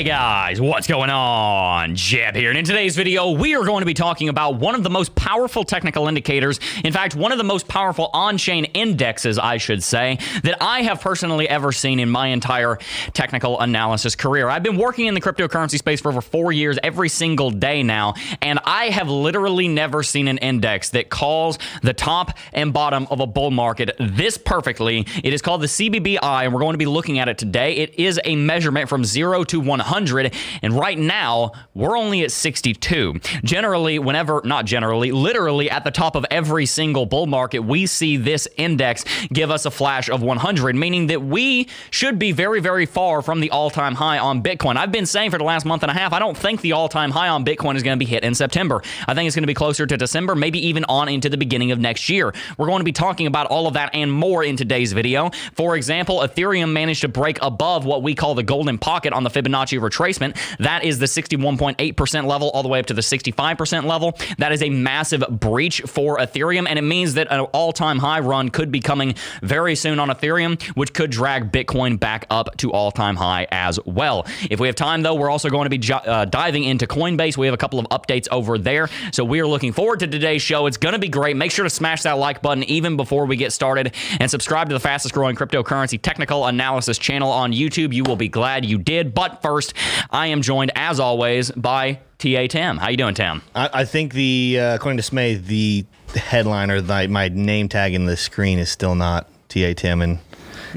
Hey guys, what's going on? Jeb here, and in today's video, we are going to be talking about one of the most powerful technical indicators, in fact, one of the most powerful on-chain indexes, I should say, that I have personally ever seen in my entire technical analysis career. I've been working in the cryptocurrency space for over four years, every single day now, and I have literally never seen an index that calls the top and bottom of a bull market this perfectly. It is called the CBBI, and we're going to be looking at it today. It is a measurement from zero to 100. 100. And right now, we're only at 62. Generally, whenever, not generally, literally at the top of every single bull market, we see this index give us a flash of 100, meaning that we should be very, very far from the all time high on Bitcoin. I've been saying for the last month and a half, I don't think the all time high on Bitcoin is going to be hit in September. I think it's going to be closer to December, maybe even on into the beginning of next year. We're going to be talking about all of that and more in today's video. For example, Ethereum managed to break above what we call the golden pocket on the Fibonacci Fibonacci retracement. That is the 61.8% level all the way up to the 65% level. That is a massive breach for Ethereum, and it means that an all time high run could be coming very soon on Ethereum, which could drag Bitcoin back up to all time high as well. If we have time, though, we're also going to be uh, diving into Coinbase. We have a couple of updates over there. So we are looking forward to today's show. It's going to be great. Make sure to smash that like button even before we get started and subscribe to the fastest growing cryptocurrency technical analysis channel on YouTube. You will be glad you did. But first, first. I am joined, as always, by TA Tim. How you doing, Tim? I, I think the uh, according to Smay, the headline or the, my name tag in the screen is still not TA Tim, and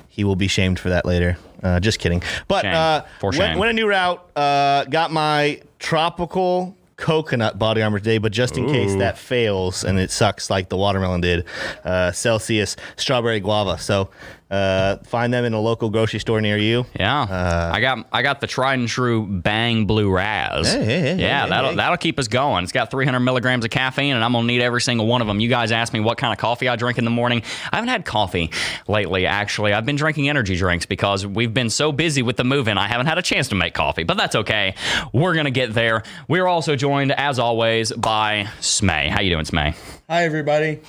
he will be shamed for that later. Uh, just kidding. But uh, went, went, a new route. Uh, got my tropical coconut body armor today, but just in Ooh. case that fails and it sucks like the watermelon did, uh, Celsius strawberry guava. So uh, find them in a local grocery store near you. Yeah, uh, I got I got the tried and true Bang Blue Raz. Hey, hey, hey, yeah, that'll that'll keep us going. It's got 300 milligrams of caffeine, and I'm gonna need every single one of them. You guys asked me what kind of coffee I drink in the morning. I haven't had coffee lately. Actually, I've been drinking energy drinks because we've been so busy with the move-in. I haven't had a chance to make coffee, but that's okay. We're gonna get there. We're also joined, as always, by Smay. How you doing, Smay? Hi, everybody.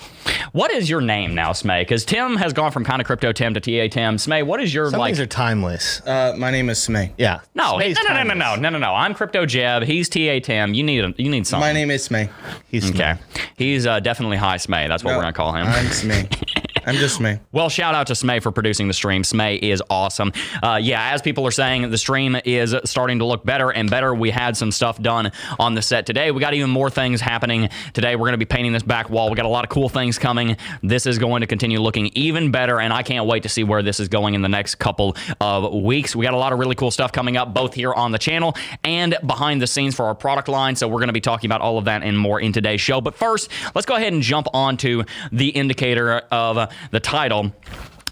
What is your name now, Smay? Because Tim has gone from kind of crypto Tim to TA Tim. Smay, what is your Some like? things are timeless. Uh, my name is Smay. Yeah. No, no, no, no, no, no, no, no. I'm crypto Jeb. He's TA Tim. You need a, you need something. My name is Smay. He's okay. He's uh, definitely high Smay. That's what No, we're gonna call him. I'm Smay. I'm just Smay. Well, shout out to Smay for producing the stream. Smay is awesome. Uh, yeah, as people are saying, the stream is starting to look better and better. We had some stuff done on the set today. We got even more things happening today. We're going to be painting this back wall. We got a lot of cool things coming. This is going to continue looking even better, and I can't wait to see where this is going in the next couple of weeks. We got a lot of really cool stuff coming up, both here on the channel and behind the scenes for our product line. So we're going to be talking about all of that and more in today's show. But first, let's go ahead and jump onto the indicator of the title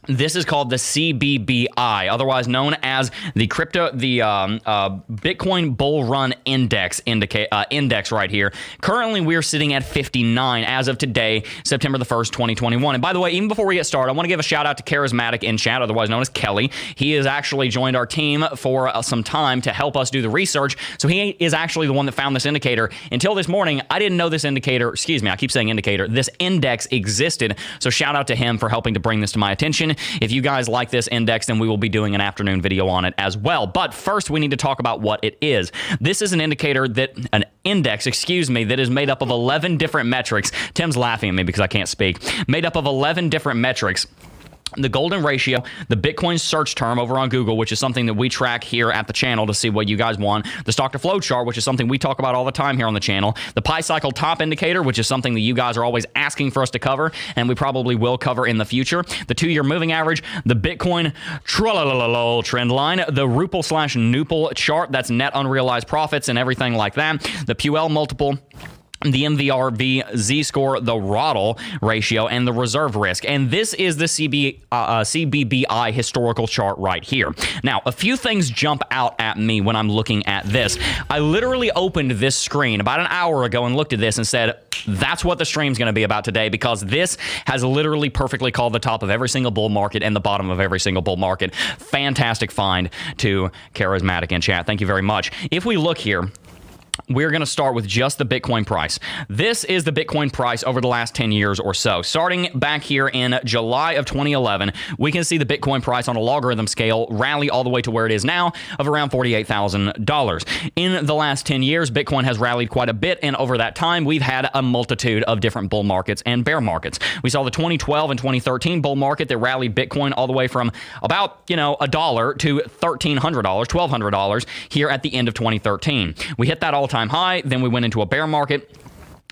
this is called the CBBI, otherwise known as the crypto, the um, uh, Bitcoin Bull Run Index indica- uh, index right here. Currently, we're sitting at 59 as of today, September the 1st, 2021. And by the way, even before we get started, I want to give a shout out to Charismatic in chat, otherwise known as Kelly. He has actually joined our team for uh, some time to help us do the research. So he is actually the one that found this indicator. Until this morning, I didn't know this indicator. Excuse me, I keep saying indicator. This index existed. So shout out to him for helping to bring this to my attention. If you guys like this index, then we will be doing an afternoon video on it as well. But first, we need to talk about what it is. This is an indicator that, an index, excuse me, that is made up of 11 different metrics. Tim's laughing at me because I can't speak. Made up of 11 different metrics the golden ratio, the Bitcoin search term over on Google, which is something that we track here at the channel to see what you guys want, the stock to flow chart, which is something we talk about all the time here on the channel, the Pi cycle top indicator, which is something that you guys are always asking for us to cover, and we probably will cover in the future, the two year moving average, the Bitcoin trend line, the RUPL slash NUPL chart, that's net unrealized profits and everything like that, the Puell multiple the MVRV Z score, the RHODL ratio, and the reserve risk. And this is the CB, uh, uh CBBI historical chart right here. Now, a few things jump out at me when I'm looking at this. I literally opened this screen about an hour ago and looked at this and said, that's what the stream's going to be about today because this has literally perfectly called the top of every single bull market and the bottom of every single bull market. Fantastic find to Charismatic in chat. Thank you very much. If we look here, we're going to start with just the Bitcoin price. This is the Bitcoin price over the last 10 years or so. Starting back here in July of 2011, we can see the Bitcoin price on a logarithm scale rally all the way to where it is now of around $48,000. In the last 10 years, Bitcoin has rallied quite a bit, and over that time, we've had a multitude of different bull markets and bear markets. We saw the 2012 and 2013 bull market that rallied Bitcoin all the way from about, you know, a dollar to $1,300, $1,200 here at the end of 2013. We hit that all time high. Then we went into a bear market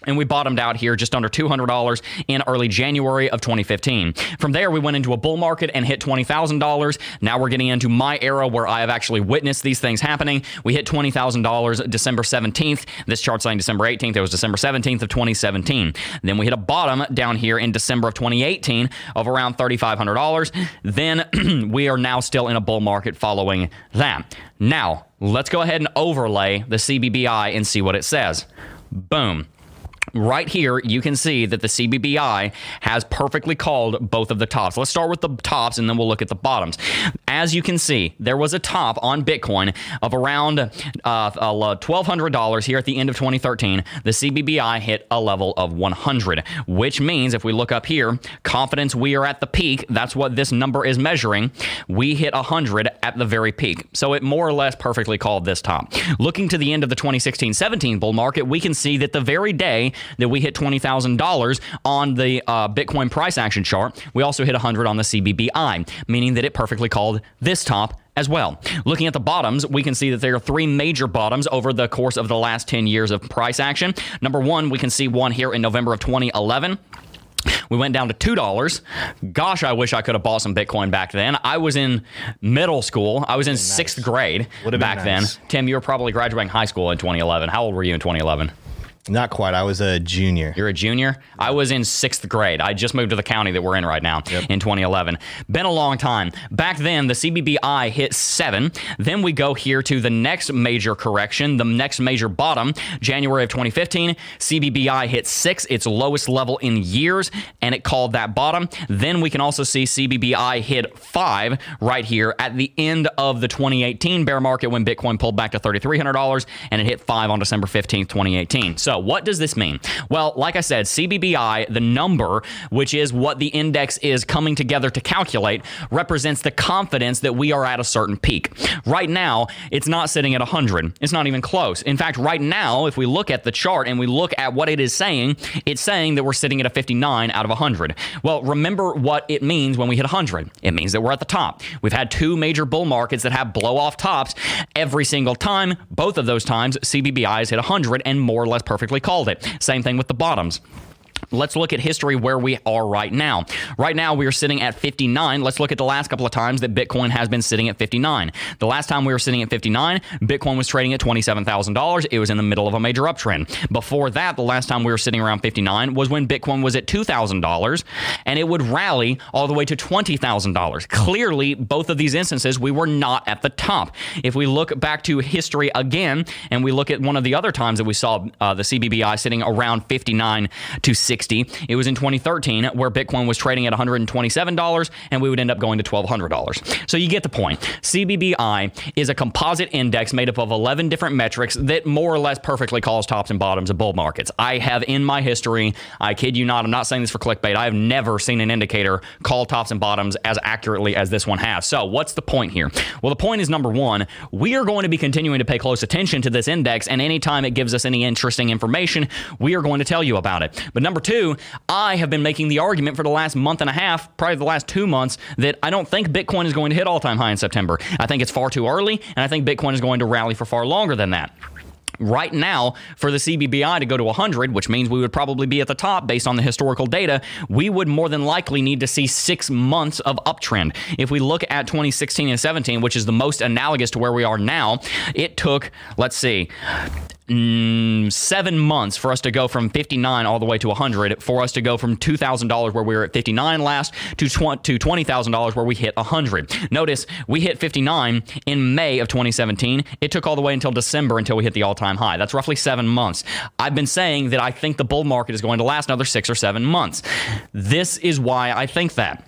and we bottomed out here just under $200 in early January of 2015. From there, we went into a bull market and hit $20,000. Now we're getting into my era where I have actually witnessed these things happening. We hit $20,000 December 17th. This chart's saying December 18th. It was December 17th of 2017. Then we hit a bottom down here in December of 2018 of around $3,500. Then we are now still in a bull market following that. Now, let's go ahead and overlay the CBBI and see what it says. Boom. Right here, you can see that the CBBI has perfectly called both of the tops. Let's start with the tops and then we'll look at the bottoms. As you can see, there was a top on Bitcoin of around uh, $1,200 uh, here at the end of 2013. The CBBI hit a level of 100, which means if we look up here, confidence we are at the peak, that's what this number is measuring. We hit 100 at the very peak. So it more or less perfectly called this top. Looking to the end of the 2016 17 bull market, we can see that the very day that we hit $20,000 on the uh, Bitcoin price action chart. We also hit 100 on the CBBI, meaning that it perfectly called this top as well. Looking at the bottoms, we can see that there are three major bottoms over the course of the last 10 years of price action. Number one, we can see one here in November of 2011. We went down to two dollars. Gosh, I wish I could have bought some Bitcoin back then. I was in middle school. I was in sixth grade back nice. then. Tim, you were probably graduating high school in 2011. How old were you in 2011? Not quite. I was a junior. You're a junior? I was in sixth grade. I just moved to the county that we're in right now yep. in 2011. Been a long time. Back then, the CBBI hit seven. Then we go here to the next major correction, the next major bottom, January of 2015. CBBI hit six, its lowest level in years, and it called that bottom. Then we can also see CBBI hit five right here at the end of the 2018 bear market when Bitcoin pulled back to $3,300 and it hit five on December 15th, 2018. So what does this mean? Well, like I said, CBBI, the number, which is what the index is coming together to calculate, represents the confidence that we are at a certain peak. Right now, it's not sitting at 100. It's not even close. In fact, right now, if we look at the chart and we look at what it is saying, it's saying that we're sitting at a 59 out of 100. Well, remember what it means when we hit 100. It means that we're at the top. We've had two major bull markets that have blow off tops every single time. Both of those times, CBBI has hit 100 and more or less perfect perfectly called it. Same thing with the bottoms. Let's look at history where we are right now. Right now, we are sitting at 59. Let's look at the last couple of times that Bitcoin has been sitting at 59. The last time we were sitting at 59, Bitcoin was trading at $27,000. It was in the middle of a major uptrend. Before that, the last time we were sitting around 59 was when Bitcoin was at $2,000 and it would rally all the way to $20,000. Clearly, both of these instances, we were not at the top. If we look back to history again and we look at one of the other times that we saw uh, the CBBI sitting around 59 to 60. It was in 2013 where Bitcoin was trading at $127 and we would end up going to $1,200. So you get the point. CBBI is a composite index made up of 11 different metrics that more or less perfectly calls tops and bottoms of bull markets. I have in my history, I kid you not, I'm not saying this for clickbait, I have never seen an indicator call tops and bottoms as accurately as this one has. So what's the point here? Well, the point is number one, we are going to be continuing to pay close attention to this index, and anytime it gives us any interesting information, we are going to tell you about it. But number Number two, I have been making the argument for the last month and a half, probably the last two months, that I don't think Bitcoin is going to hit all time high in September. I think it's far too early, and I think Bitcoin is going to rally for far longer than that right now for the CBBI to go to 100, which means we would probably be at the top based on the historical data, we would more than likely need to see six months of uptrend. If we look at 2016 and 17, which is the most analogous to where we are now, it took, let's see, mm, seven months for us to go from 59 all the way to 100, for us to go from $2,000 where we were at 59 last to, tw- to $20,000 where we hit 100. Notice we hit 59 in May of 2017. It took all the way until December until we hit the all time high. That's roughly seven months. I've been saying that I think the bull market is going to last another six or seven months. This is why I think that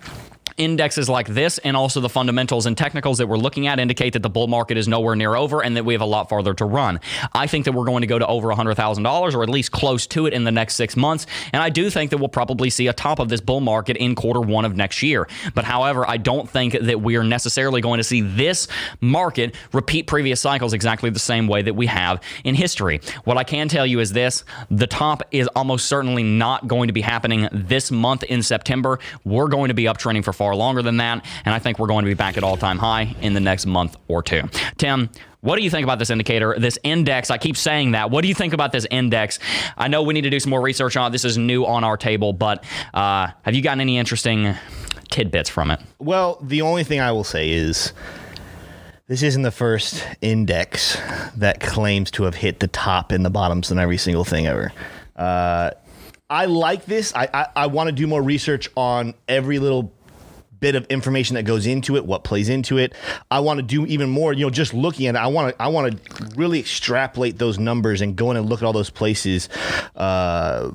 indexes like this and also the fundamentals and technicals that we're looking at indicate that the bull market is nowhere near over and that we have a lot farther to run. I think that we're going to go to over $100,000 or at least close to it in the next six months. And I do think that we'll probably see a top of this bull market in quarter one of next year. But however, I don't think that we are necessarily going to see this market repeat previous cycles exactly the same way that we have in history. What I can tell you is this the top is almost certainly not going to be happening this month in September. We're going to be uptrending for far longer than that. And I think we're going to be back at all time high in the next month or two. Tim, what do you think about this indicator, this index? I keep saying that. What do you think about this index? I know we need to do some more research on it. This is new on our table, but uh, have you gotten any interesting tidbits from it? Well, the only thing I will say is this isn't the first index that claims to have hit the top and the bottoms on every single thing ever. Uh, I like this. I, I, I want to do more research on every little bit of information that goes into it, what plays into it. I want to do even more, you know, just looking at it. I want to I want to really extrapolate those numbers and go in and look at all those places. Uh,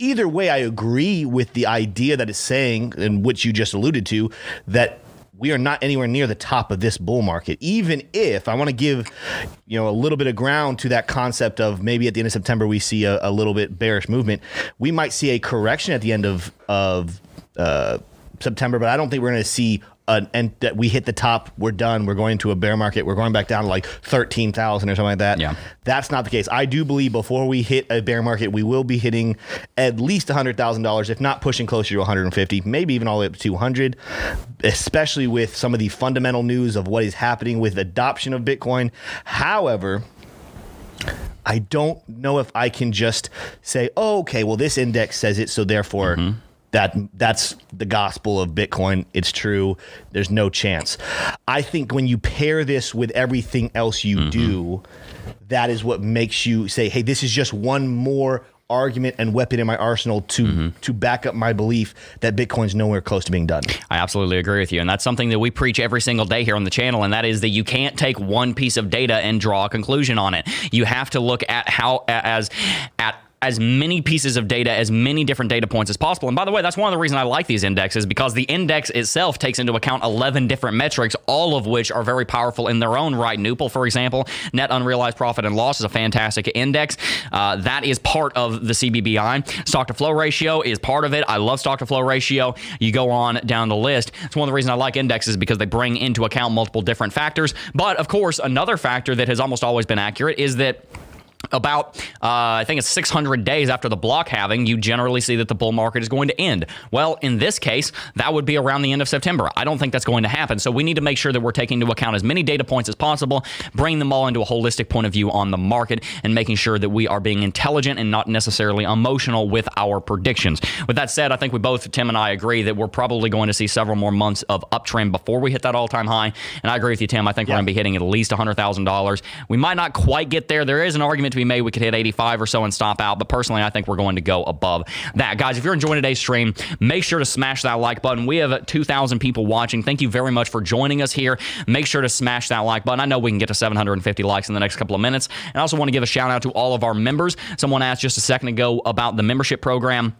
either way, I agree with the idea that it's saying, and which you just alluded to, that we are not anywhere near the top of this bull market. Even if I want to give, you know, a little bit of ground to that concept of maybe at the end of September we see a, a little bit bearish movement, we might see a correction at the end of of uh, September, but I don't think we're going to see an, and that we hit the top, we're done. We're going to a bear market. We're going back down to like 13,000 or something like that. Yeah. That's not the case. I do believe before we hit a bear market, we will be hitting at least $100,000, if not pushing closer to 150, maybe even all the way up to 200, especially with some of the fundamental news of what is happening with adoption of Bitcoin. However, I don't know if I can just say, oh, okay, well, this index says it, so therefore. Mm-hmm that that's the gospel of Bitcoin. It's true. There's no chance. I think when you pair this with everything else you mm-hmm. do, that is what makes you say, "Hey, this is just one more argument and weapon in my arsenal to mm-hmm. to back up my belief that Bitcoin's nowhere close to being done. I absolutely agree with you, and that's something that we preach every single day here on the channel, and that is that you can't take one piece of data and draw a conclusion on it. You have to look at how as at as many pieces of data, as many different data points as possible. And by the way, that's one of the reasons I like these indexes because the index itself takes into account 11 different metrics, all of which are very powerful in their own right. NUPL, for example, net unrealized profit and loss is a fantastic index. Uh, that is part of the CBBI. Stock to flow ratio is part of it. I love stock to flow ratio. You go on down the list. It's one of the reasons I like indexes because they bring into account multiple different factors. But of course, another factor that has almost always been accurate is that about uh, I think it's 600 days after the block halving, you generally see that the bull market is going to end. Well, in this case, that would be around the end of September. I don't think that's going to happen. So we need to make sure that we're taking into account as many data points as possible, bring them all into a holistic point of view on the market, and making sure that we are being intelligent and not necessarily emotional with our predictions. With that said, I think we both, Tim and I, agree that we're probably going to see several more months of uptrend before we hit that all-time high. And I agree with you, Tim. I think yeah. we're going to be hitting at least $100,000. We might not quite get there. There is an argument to be made we could hit 85 or so and stop out. But personally, I think we're going to go above that. Guys, if you're enjoying today's stream, make sure to smash that like button. We have 2,000 people watching. Thank you very much for joining us here. Make sure to smash that like button. I know we can get to 750 likes in the next couple of minutes. And I also want to give a shout out to all of our members. Someone asked just a second ago about the membership program.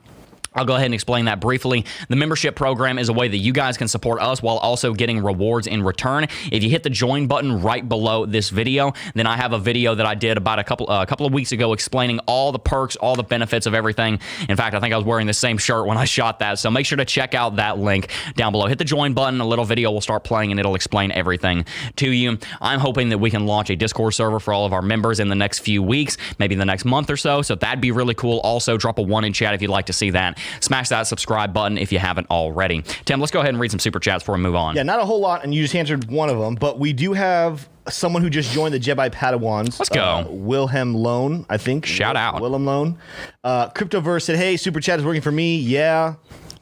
I'll go ahead and explain that briefly. The membership program is a way that you guys can support us while also getting rewards in return. If you hit the join button right below this video, then I have a video that I did about a couple uh, a couple of weeks ago explaining all the perks, all the benefits of everything. In fact, I think I was wearing the same shirt when I shot that. So make sure to check out that link down below. Hit the join button, a little video will start playing and it'll explain everything to you. I'm hoping that we can launch a Discord server for all of our members in the next few weeks, maybe the next month or so. So that'd be really cool. Also, drop a one in chat if you'd like to see that smash that subscribe button if you haven't already. Tim, let's go ahead and read some super chats before we move on. Yeah, not a whole lot, and you just answered one of them, but we do have someone who just joined the Jedi Padawans. Let's go. Uh, Wilhelm Lone, I think. Shout out. Wilhelm Loan. Uh, Cryptoverse said, hey, super chat is working for me. Yeah.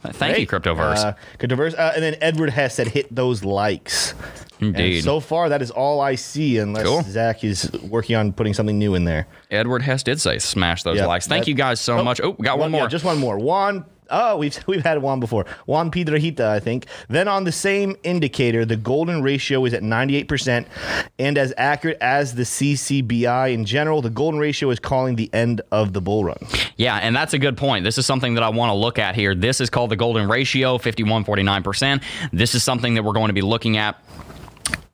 Thank Great. you, Cryptoverse. Uh, Cryptoverse. Uh, and then Edward Hess said, hit those likes. Indeed. And so far, that is all I see, unless cool. Zach is working on putting something new in there. Edward Hess did say smash those yep, likes. Thank you guys so oh, much. Oh, got one, one more. Yeah, just one more. Juan Oh, we've we've had Juan before. Juan Piedrahita, I think. Then on the same indicator, the golden ratio is at 98% and as accurate as the CCBI in general. The golden ratio is calling the end of the bull run. Yeah, and that's a good point. This is something that I want to look at here. This is called the golden ratio, 51 49%. This is something that we're going to be looking at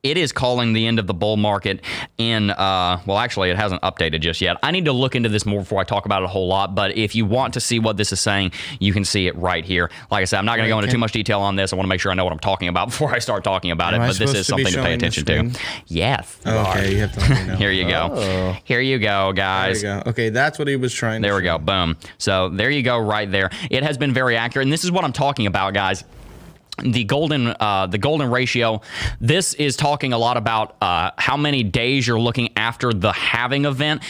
it is calling the end of the bull market in uh, well actually it hasn't updated just yet. I need to look into this more before i talk about it a whole lot but if you want to see what this is saying you can see it right here. Like i said i'm not going to go into too much detail on this. I want to make sure i know what i'm talking about before i start talking about Am it I but this is something to pay attention to. yes oh, okay you have to know. here you go. Oh. here you go guys. you go. okay that's what he was trying there we go. Boom. So there you go right there. It has been very accurate and this is what i'm talking about guys the golden uh, the golden ratio. This is talking a lot about uh, how many days you're looking after the halving event.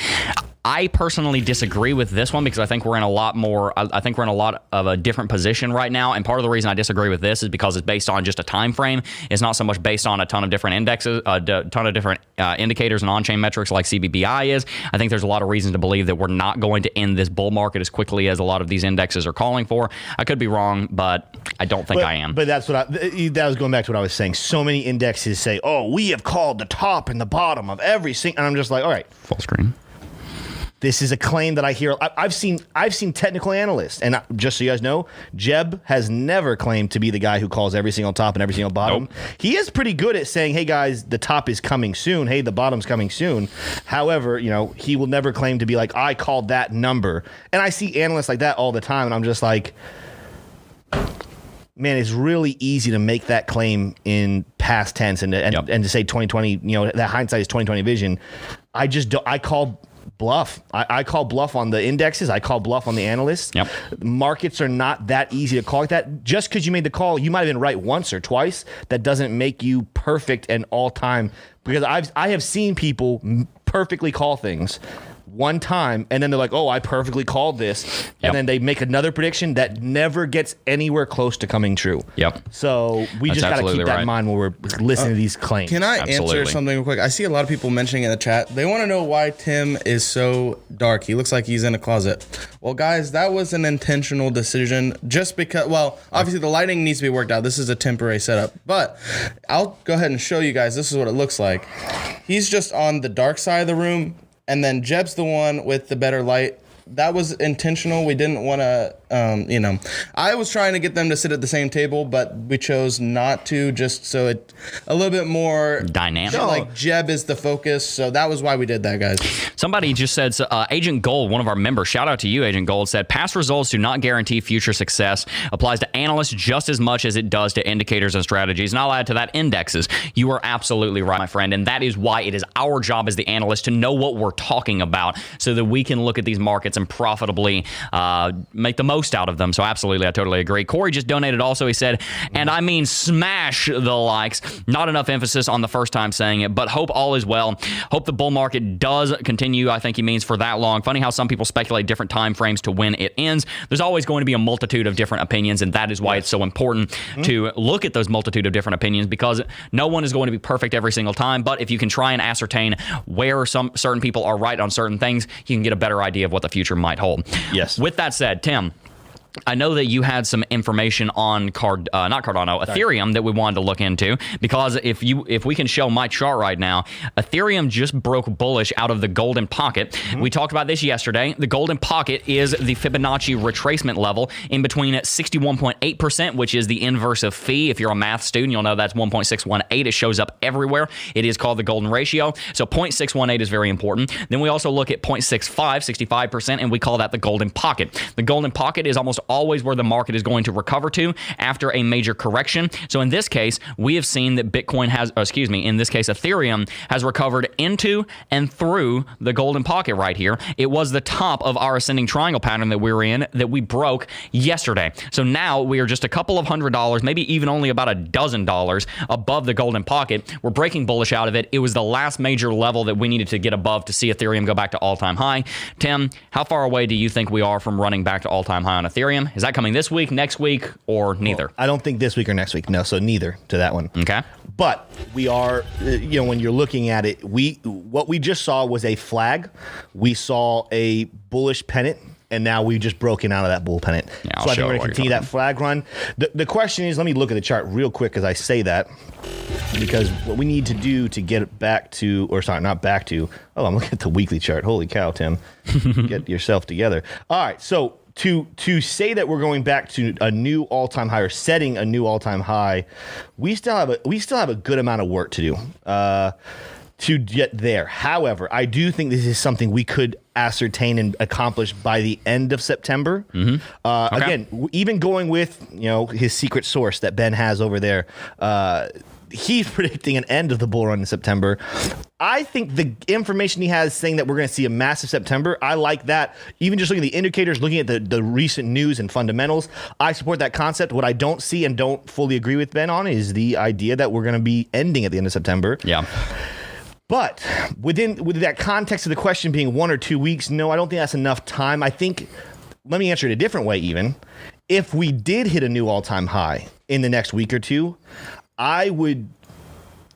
I personally disagree with this one because I think we're in a lot more. I think we're in a lot of a different position right now. And part of the reason I disagree with this is because it's based on just a time frame. It's not so much based on a ton of different indexes, a ton of different uh, indicators and on-chain metrics like CBBI is. I think there's a lot of reason to believe that we're not going to end this bull market as quickly as a lot of these indexes are calling for. I could be wrong, but I don't think but, I am. But that's what I. That was going back to what I was saying. So many indexes say, "Oh, we have called the top and the bottom of every single," and I'm just like, "All right, full screen." This is a claim that I hear. I, have seen. I've seen technical analysts, and just so you guys know, Jeb has never claimed to be the guy who calls every single top and every single bottom. Nope. He is pretty good at saying, "Hey guys, the top is coming soon. Hey, the bottom's coming soon." However, you know, he will never claim to be like, "I called that number." And I see analysts like that all the time, and I'm just like man, it's really easy to make that claim in past tense and and, yep. and to say 2020, you know, that hindsight is 2020 vision. I just don't, I call bluff. I, I, call bluff on the indexes. I call bluff on the analysts. Yep. Markets are not that easy to call like that. Just because you made the call, you might have been right once or twice. That doesn't make you perfect and all time. Because I've I have seen people perfectly call things one time and then they're like, "Oh, I perfectly called this," and then they make another prediction that never gets anywhere close to coming true. Yep. So we That's just got to keep that right. in mind when we're listening uh, to these claims. Can I absolutely. answer something real quick? I see a lot of people mentioning in the chat. They want to know why Tim is so dark. He looks like he's in a closet. Well, guys, that was an intentional decision. Just because, well, obviously the lighting needs to be worked out. This is a temporary setup, but I'll go ahead and show you guys. This is what it looks like. He's just on the dark side of the room and then Jeb's the one with the better light. That was intentional. We didn't want to um, you know, I was trying to get them to sit at the same table, but we chose not to, just so it a little bit more dynamic. Like Jeb is the focus, so that was why we did that, guys. Somebody just said, uh, Agent Gold, one of our members, shout out to you, Agent Gold, said past results do not guarantee future success. Applies to analysts just as much as it does to indicators and strategies. And I'll add to that indexes. You are absolutely right, my friend, and that is why it is our job as the analyst to know what we're talking about, so that we can look at these markets and profitably uh, make the most most out of them. So absolutely, I totally agree. Corey just donated also. He said, and I mean smash the likes. Not enough emphasis on the first time saying it, but hope all is well. Hope the bull market does continue. I think he means for that long. Funny how some people speculate different time frames to when it ends. There's always going to be a multitude of different opinions, and that is why it's so important mm-hmm. to look at those multitude of different opinions because no one is going to be perfect every single time. But if you can try and ascertain where some certain people are right on certain things, you can get a better idea of what the future might hold. Yes. With that said, Tim, I know that you had some information on card, uh, not Cardano. Ethereum that we wanted to look into because if you if we can show my chart right now, Ethereum just broke bullish out of the golden pocket. Mm-hmm. We talked about this yesterday. The golden pocket is the Fibonacci retracement level in between 61.8%, which is the inverse of phi. If you're a math student, you'll know that's 1.618. It shows up everywhere. It is called the golden ratio. So 0.618 is very important. Then we also look at 0.65, 65%, and we call that the golden pocket. The golden pocket is almost always where the market is going to recover to after a major correction. So in this case, we have seen that Bitcoin has, excuse me, in this case, Ethereum has recovered into and through the golden pocket right here. It was the top of our ascending triangle pattern that we were in that we broke yesterday. So now we are just a couple of hundred dollars, maybe even only about a dozen dollars above the golden pocket. We're breaking bullish out of it. It was the last major level that we needed to get above to see Ethereum go back to all time high. Tim, how far away do you think we are from running back to all time high on Ethereum? Ethereum? Is that coming this week, next week, or neither? Well, I don't think this week or next week. No, so neither to that one. Okay. But we are, uh, you know, when you're looking at it, we what we just saw was a flag. We saw a bullish pennant and now we've just broken out of that bull pennant. Yeah, so I think we're going to continue that flag run. The, the question is, let me look at the chart real quick as I say that, because what we need to do to get back to, or sorry, not back to. Oh, I'm looking at the weekly chart. Holy cow, Tim, get yourself together. All right, so to to say that we're going back to a new all time high or setting a new all time high, we still have a we still have a good amount of work to do. Uh, to get there. However, I do think this is something we could ascertain and accomplish by the end of September. Mm-hmm. Uh, okay. Again, even going with you know his secret source that Ben has over there. Uh, he's predicting an end of the bull run in September. I think the information he has saying that we're going to see a massive September, I like that. Even just looking at the indicators, looking at the, the recent news and fundamentals, I support that concept. What I don't see and don't fully agree with Ben on is the idea that we're going to be ending at the end of September. Yeah. But within with that context of the question being one or two weeks, no, I don't think that's enough time. I think let me answer it a different way even. If we did hit a new all-time high in the next week or two, I would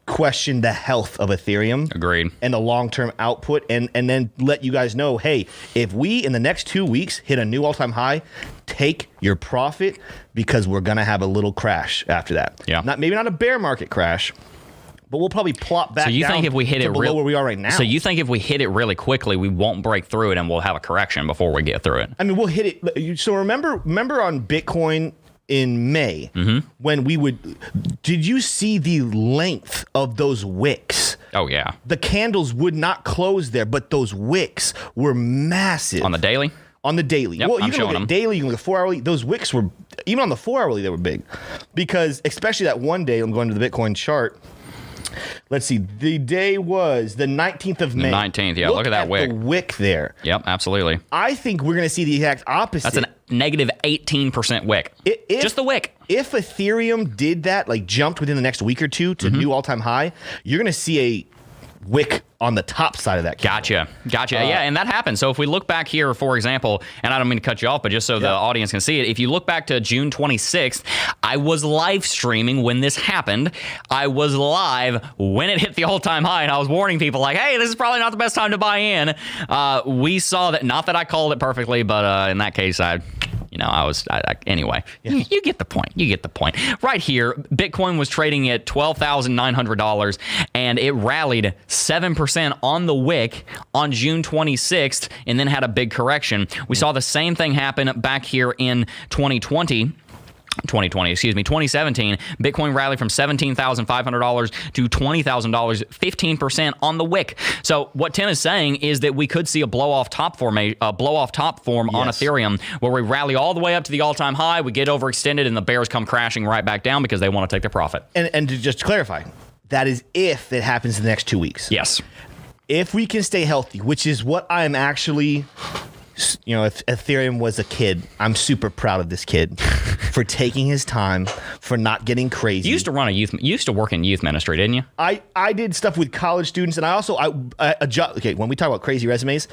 question the health of Ethereum. Agreed. And the long-term output and and then let you guys know, hey, if we in the next 2 weeks hit a new all-time high, take your profit because we're going to have a little crash after that. Yeah. Not maybe not a bear market crash, but we'll probably plop back. So you think if we hit it below where we are right now? So you think if we hit it really quickly, we won't break through it, and we'll have a correction before we get through it? I mean, we'll hit it. So remember, remember on Bitcoin in May mm-hmm. when we would. Did you see the length of those wicks? Oh yeah. The candles would not close there, but those wicks were massive on the daily on the daily. Yep, well, you I'm can look at them. daily, you can look at four hourly. Those wicks were even on the four hourly, they were big because especially that one day. I'm going to the Bitcoin chart. Let's see. The day was the 19th of May. The 19th, yeah. Look, look at that at wick. The wick there. Yep, absolutely. I think we're going to see the exact opposite. That's a negative 18% wick. If, Just the wick. If Ethereum did that, like jumped within the next week or two to mm-hmm. new all time high, you're going to see a wick on the top side of that. Gotcha. Gotcha. Uh, yeah, and that happens. So if we look back here, for example, and I don't mean to cut you off, but just so yeah. the audience can see it, if you look back to June 26th, I was live streaming when this happened. I was live when it hit the all time high, and I was warning people, like, hey, this is probably not the best time to buy in. Uh, we saw that, not that I called it perfectly, but uh, in that case, I you know, I was I, I, anyway. Yeah. You, you, get the point. You get the point. Right here, Bitcoin was trading at twelve thousand nine hundred dollars, and it rallied seven percent on the wick on June twenty sixth, and then had a big correction. We saw the same thing happen back here in twenty twenty 2020, excuse me, 2017, Bitcoin rallied from $17,500 to $20,000, 15% on the wick. So what Tim is saying is that we could see a blow off top form, a, blow off top form yes. on Ethereum where we rally all the way up to the all time high, we get overextended, and the bears come crashing right back down because they want to take their profit. And, and to just clarify, that is if it happens in the next two weeks. Yes. If we can stay healthy, which is what I'm actually you know, if Ethereum was a kid, I'm super proud of this kid for taking his time, for not getting crazy. You used to run a youth, you used to work in youth ministry, didn't you? I, I did stuff with college students, and I also I, I adjust. Okay, when we talk about crazy resumes,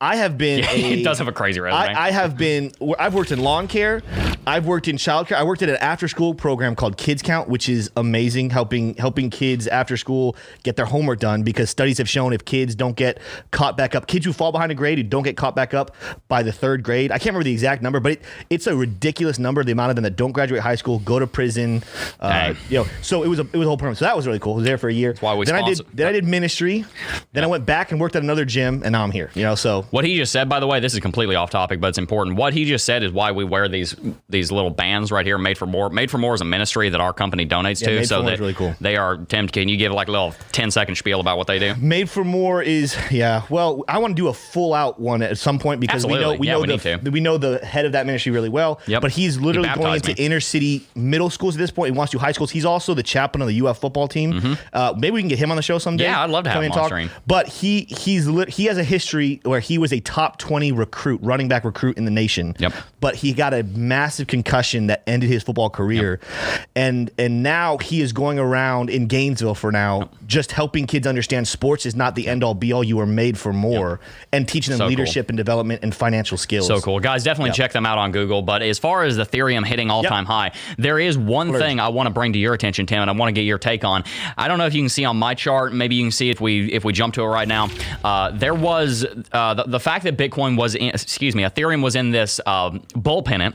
I have been. Yeah, a, it does have a crazy resume. I, I, have been. I've worked in lawn care. I've worked in childcare. I worked at an after school program called Kids Count, which is amazing, helping helping kids after school get their homework done because studies have shown if kids don't get caught back up, kids who fall behind a grade who don't get caught back up by the third grade. I can't remember the exact number, but it, it's a ridiculous number. The amount of them that don't graduate high school go to prison. Uh, you know, so it was a it was a whole program. So that was really cool. I was there for a year. That's why we then sponsor- I did then I did ministry. Then yeah. I went back and worked at another gym, and now I'm here. You know, so what he just said, by the way, this is completely off topic, but it's important. What he just said is why we wear these these little bands right here, made for more. Made for more is a ministry that our company donates yeah, to. Made so that really cool. They are. Tim, can you give like a little 10 second spiel about what they do? Made for more is yeah. Well, I want to do a full out one at some point because Absolutely. we know we yeah, know we the we know the head of that ministry really well. Yep. But he's literally he going into me. inner city middle schools at this point. He wants to high schools. He's also the chaplain of the UF football team. Mm-hmm. Uh, maybe we can get him on the show someday. Yeah, I'd love to have him on talk. But he he's lit, he has a history where he was a top twenty recruit, running back recruit in the nation. Yep. But he got a massive concussion that ended his football career, yep. and and now he is going around in Gainesville for now, yep. just helping kids understand sports is not the end all be all. You are made for more, and teaching them so leadership cool. and development and financial skills. So cool, guys! Definitely check them out on Google. But as far as the Ethereum hitting all time high, there is one thing I want to bring to your attention, Tim, and I want to get your take on. I don't know if you can see on my chart. Maybe you can see if we if we jump to it right now. Uh, there was uh, the, the fact that Bitcoin was in, excuse me, Ethereum was in this um, bull pennant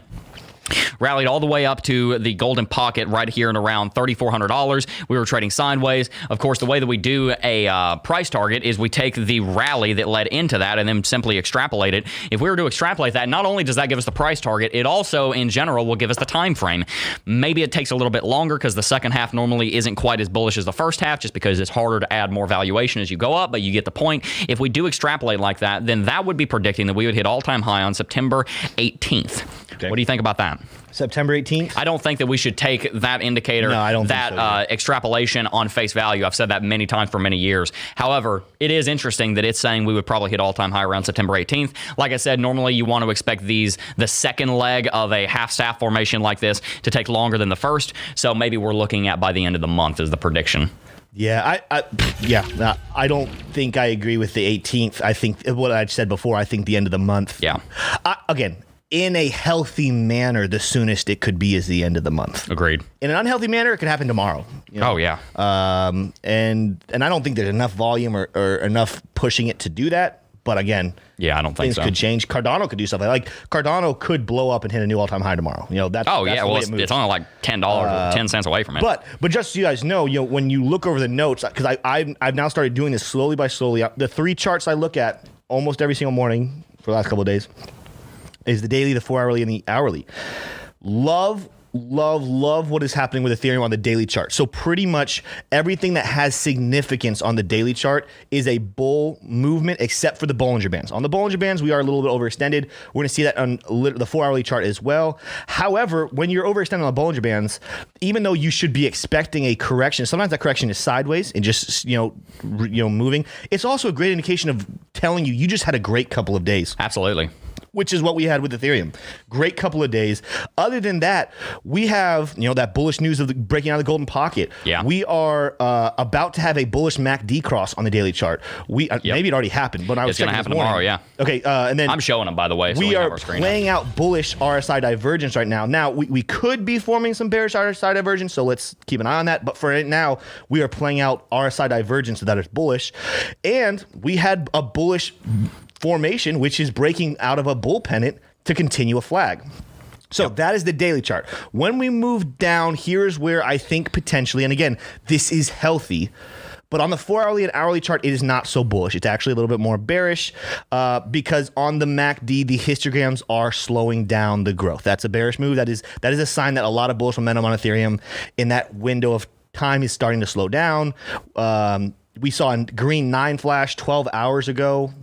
rallied all the way up to the golden pocket right here and around $3,400. We were trading sideways. Of course, the way that we do a uh, price target is we take the rally that led into that and then simply extrapolate it. If we were to extrapolate that, not only does that give us the price target, it also, in general, will give us the time frame. Maybe it takes a little bit longer because the second half normally isn't quite as bullish as the first half, just because it's harder to add more valuation as you go up, but you get the point. If we do extrapolate like that, then that would be predicting that we would hit all time high on September 18th. Okay. What do you think about that? September 18th? I don't think that we should take that indicator, no, I don't that so, uh, extrapolation on face value. I've said that many times for many years. However, it is interesting that it's saying we would probably hit all time high around September 18th. Like I said, normally you want to expect these, the second leg of a half staff formation like this, to take longer than the first. So maybe we're looking at by the end of the month is the prediction. Yeah, I, I yeah, I don't think I agree with the 18th. I think what I said before. I think the end of the month. Yeah. I, again, in a healthy manner, the soonest it could be is the end of the month. Agreed. In an unhealthy manner, it could happen tomorrow. You know? Oh yeah. Um, and and I don't think there's enough volume or, or enough pushing it to do that. But again, yeah, I don't think things so. could change. Cardano could do something like Cardano could blow up and hit a new all time high tomorrow. You know that's oh that's yeah, well it's, it's, only like ten dollars uh, or ten cents away from it. But but just so you guys know, you know when you look over the notes because I I've, I've now started doing this slowly by slowly. The three charts I look at almost every single morning for the last couple of days is the daily, the four hourly, and the hourly. Love love, love what is happening with Ethereum on the daily chart. So pretty much everything that has significance on the daily chart is a bull movement, except for the Bollinger Bands. On the Bollinger Bands, we are a little bit overextended. We're going to see that on the four hourly chart as well. However, when you're overextended on the Bollinger Bands, even though you should be expecting a correction, sometimes that correction is sideways and just you know you know moving. It's also a great indication of telling you you just had a great couple of days. Absolutely which is what we had with Ethereum. Great couple of days. Other than that, we have you know that bullish news of the breaking out of the golden pocket. Yeah, we are uh, about to have a bullish MACD cross on the daily chart. We uh, yep. maybe it already happened, but I was it's going to happen tomorrow. Yeah. Okay, uh, and then I'm showing them by the way. So we, we are playing out bullish RSI divergence right now. Now we, we could be forming some bearish RSI divergence, so let's keep an eye on that. But for right now, we are playing out RSI divergence so that is bullish, and we had a bullish formation, which is breaking out of a bull pennant to continue a flag. So yep. that is the daily chart. When we move down, here's where I think potentially, and again, this is healthy. But on the four hourly and hourly chart, it is not so bullish. It's actually a little bit more bearish uh, because on the MACD, the histograms are slowing down the growth. That's a bearish move. That is that is a sign that a lot of bullish momentum on Ethereum in that window of time is starting to slow down. Um, we saw a green nine flash 12 hours ago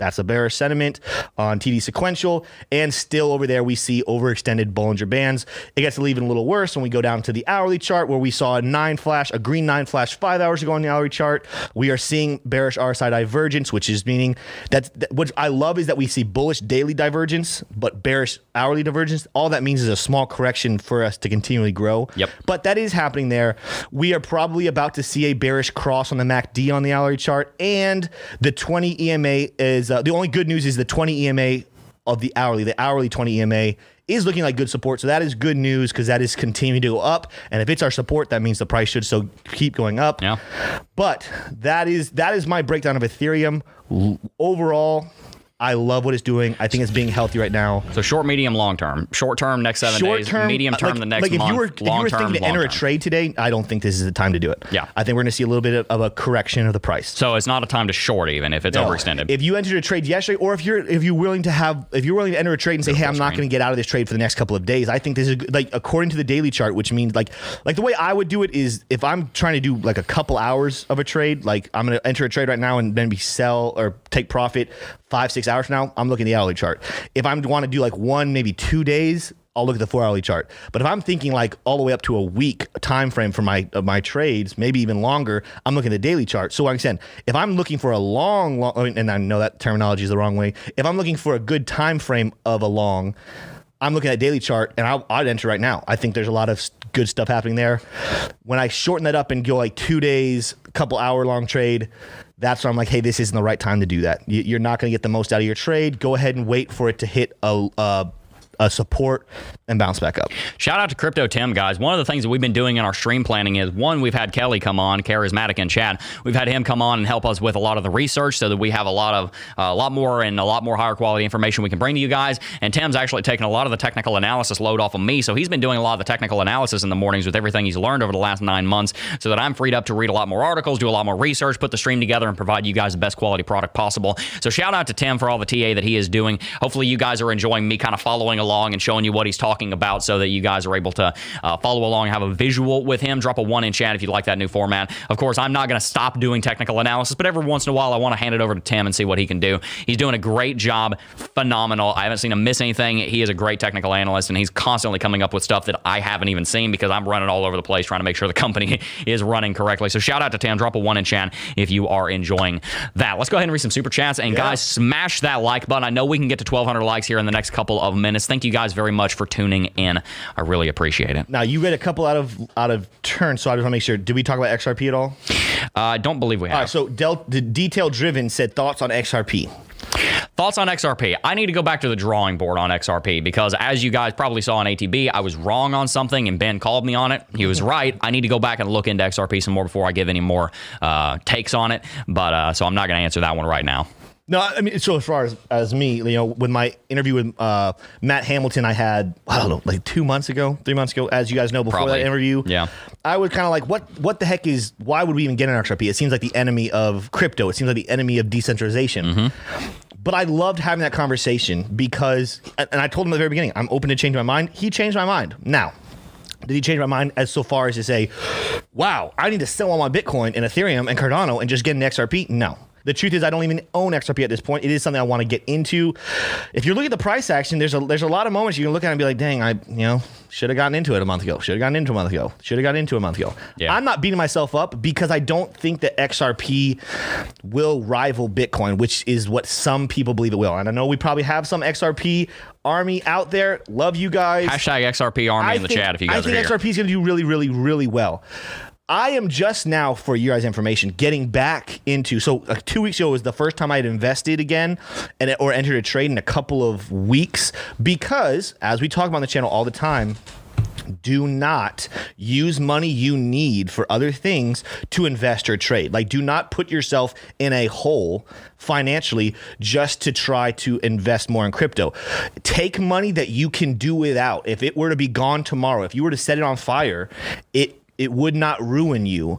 that's a bearish sentiment on TD sequential. And still over there, we see overextended Bollinger Bands. It gets even a little worse when we go down to the hourly chart where we saw a nine flash, a green nine flash five hours ago on the hourly chart. We are seeing bearish RSI divergence, which is meaning that, that what I love is that we see bullish daily divergence, but bearish hourly divergence. All that means is a small correction for us to continually grow. Yep. But that is happening there. We are probably about to see a bearish cross on the MACD on the hourly chart, and the 20 EMA is uh, the only good news is the 20 EMA of the hourly, the hourly 20 EMA is looking like good support. So that is good news because that is continuing to go up. And if it's our support, that means the price should so keep going up. Yeah. But that is that is my breakdown of Ethereum. Overall, I love what it's doing. I think it's being healthy right now. So short, medium, long term. Short term, next seven short days. Term, medium uh, term, like, the next like if month. You were, if you were thinking to enter term. a trade today, I don't think this is the time to do it. Yeah. I think we're going to see a little bit of a correction of the price. So it's not a time to short even if it's no. overextended. If you entered a trade yesterday, or if you're if you're willing to have if you're willing to enter a trade and say, hey, I'm not going to get out of this trade for the next couple of days, I think this is like according to the daily chart, which means like like the way I would do it is if I'm trying to do like a couple hours of a trade, like I'm going to enter a trade right now and then be sell or take profit five six hours from now. I'm looking at the hourly chart. If I want to do like one, maybe two days, I'll look at the four hourly chart. But if I'm thinking like all the way up to a week time frame for my uh, my trades, maybe even longer, I'm looking at the daily chart. So like I said, if I'm looking for a long, long, and I know that terminology is the wrong way. If I'm looking for a good time frame of a long, I'm looking at daily chart and I'll, I'd enter right now. I think there's a lot of good stuff happening there. When I shorten that up and go like two days, couple hour long trade, that's where I'm like, hey, this isn't the right time to do that. You're not going to get the most out of your trade. Go ahead and wait for it to hit a, a uh, support and bounce back up. Shout out to Crypto Tim, guys. One of the things that we've been doing in our stream planning is one, we've had Kelly come on, charismatic and Chad. We've had him come on and help us with a lot of the research so that we have a lot of uh, a lot more and a lot more higher quality information we can bring to you guys. And Tim's actually taken a lot of the technical analysis load off of me, so he's been doing a lot of the technical analysis in the mornings with everything he's learned over the last nine months, so that I'm freed up to read a lot more articles, do a lot more research, put the stream together, and provide you guys the best quality product possible. So shout out to Tim for all the TA that he is doing. Hopefully, you guys are enjoying me kind of following along and showing you what he's talking about so that you guys are able to uh, follow along and have a visual with him. Drop a one in chat if you like that new format. Of course, I'm not going to stop doing technical analysis, but every once in a while, I want to hand it over to Tim and see what he can do. He's doing a great job, phenomenal. I haven't seen him miss anything. He is a great technical analyst, and he's constantly coming up with stuff that I haven't even seen because I'm running all over the place trying to make sure the company is running correctly. So shout out to Tim. Drop a one in chat if you are enjoying that. Let's go ahead and read some super chats. And yeah. guys, smash that like button. I know we can get to 1,200 likes here in the next couple of minutes. Thank you guys very much for tuning in. I really appreciate it. Now you read a couple out of out of turn, so I just want to make sure. Did we talk about XRP at all? Uh, I don't believe we have. All right, so Del- the detail driven said thoughts on XRP. Thoughts on XRP? I need to go back to the drawing board on XRP because, as you guys probably saw on ATB, I was wrong on something and Ben called me on it. He was right. I need to go back and look into XRP some more before I give any more uh, takes on it. But uh, so I'm not going to answer that one right now. No, I mean, so as far as, as me, you know, with my interview with uh, Matt Hamilton, I had I don't know, like two months ago, three months ago, as you guys know, before Probably. that interview, yeah, I was kind of like, what, what the heck is? Why would we even get an XRP? It seems like the enemy of crypto. It seems like the enemy of decentralization. Mm-hmm. But I loved having that conversation because, and I told him at the very beginning, I'm open to change my mind. He changed my mind. Now, did he change my mind as so far as to say, wow, I need to sell all my Bitcoin and Ethereum and Cardano and just get an XRP? No. The truth is, I don't even own XRP at this point. It is something I want to get into. If you look at the price action, there's a there's a lot of moments you can look at and be like, "Dang, I you know should have gotten into it a month ago. Should have gotten into a month ago. Should have gotten into a month ago." Yeah. I'm not beating myself up because I don't think that XRP will rival Bitcoin, which is what some people believe it will. And I know we probably have some XRP army out there. Love you guys. Hashtag XRP army I in the think, chat if you guys I think XRP is going to do really, really, really well. I am just now, for your guys' information, getting back into. So, like two weeks ago was the first time I had invested again, and or entered a trade in a couple of weeks because, as we talk about on the channel all the time, do not use money you need for other things to invest or trade. Like, do not put yourself in a hole financially just to try to invest more in crypto. Take money that you can do without. If it were to be gone tomorrow, if you were to set it on fire, it it would not ruin you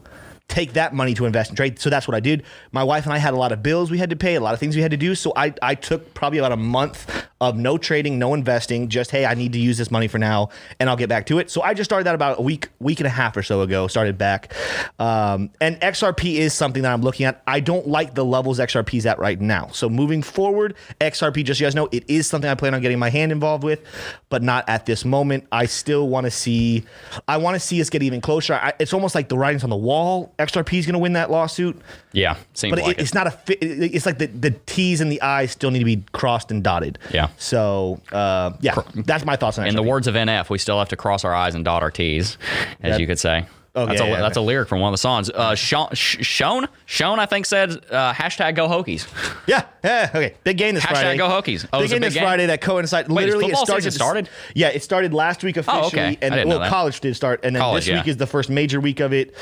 take that money to invest in trade. So that's what I did. My wife and I had a lot of bills we had to pay, a lot of things we had to do. So I, I took probably about a month of no trading, no investing, just hey, I need to use this money for now, and I'll get back to it. So I just started that about a week, week and a half or so ago. Started back, um, and XRP is something that I'm looking at. I don't like the levels XRP is at right now. So moving forward, XRP, just so you guys know, it is something I plan on getting my hand involved with, but not at this moment. I still want to see, I want to see us get even closer. I, it's almost like the writings on the wall. XRP is going to win that lawsuit. Yeah, seems but like it, it's not a. It's like the the T's and the I's still need to be crossed and dotted. Yeah. So uh, yeah, that's my thoughts on. In the words of NF, we still have to cross our I's and dot our T's, as that, you could say. Oh, that's, yeah, a, yeah, that's a lyric from one of the songs. Uh, Sean, Sean, Sean, I think said uh, hashtag Go Hokies. Yeah, yeah, okay. Big game this hashtag Friday. Go Hokies. Oh, big game big this game? Friday that coincided. Literally, it started, started. Yeah, it started last week officially, oh, okay. and well, college did start, and then college, this week is the first major week of it.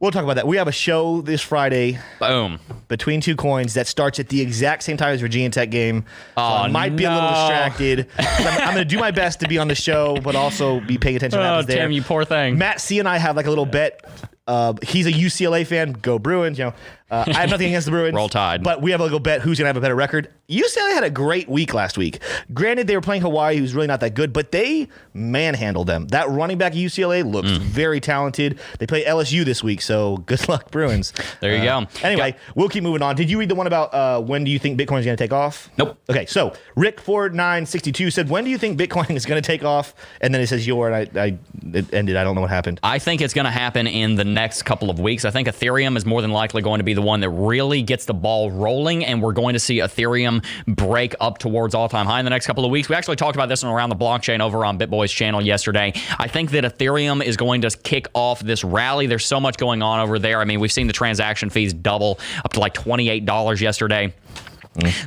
We'll talk about that. We have a show this Friday. Boom. Between two coins that starts at the exact same time as Virginia Tech game. So oh, I might no. be a little distracted. I'm, I'm going to do my best to be on the show, but also be paying attention oh. Tim, you poor thing. Matt C and I have like a little bet uh, he's a UCLA fan. Go Bruins! You know, uh, I have nothing against the Bruins. Roll Tide. But we have a go bet who's gonna have a better record. UCLA had a great week last week. Granted, they were playing Hawaii, who's really not that good, but they manhandled them. That running back at UCLA looks mm. very talented. They play LSU this week, so good luck, Bruins. There you uh, go. Anyway, we'll keep moving on. Did you read the one about uh, when do you think Bitcoin is going to take off? Nope. Okay, so Rick Ford nine sixty two said, "When do you think Bitcoin is going to take off?" And then it says your, and I, I it ended. I don't know what happened. I think it's going to happen in the next couple of weeks. I think Ethereum is more than likely going to be the one that really gets the ball rolling, and we're going to see Ethereum break up towards all time high in the next couple of weeks. We actually talked about this on Around the Blockchain over on BitBoy's channel yesterday. I think that Ethereum is going to kick off this rally. There's so much going on over there. I mean, we've seen the transaction fees double up to like $28 yesterday.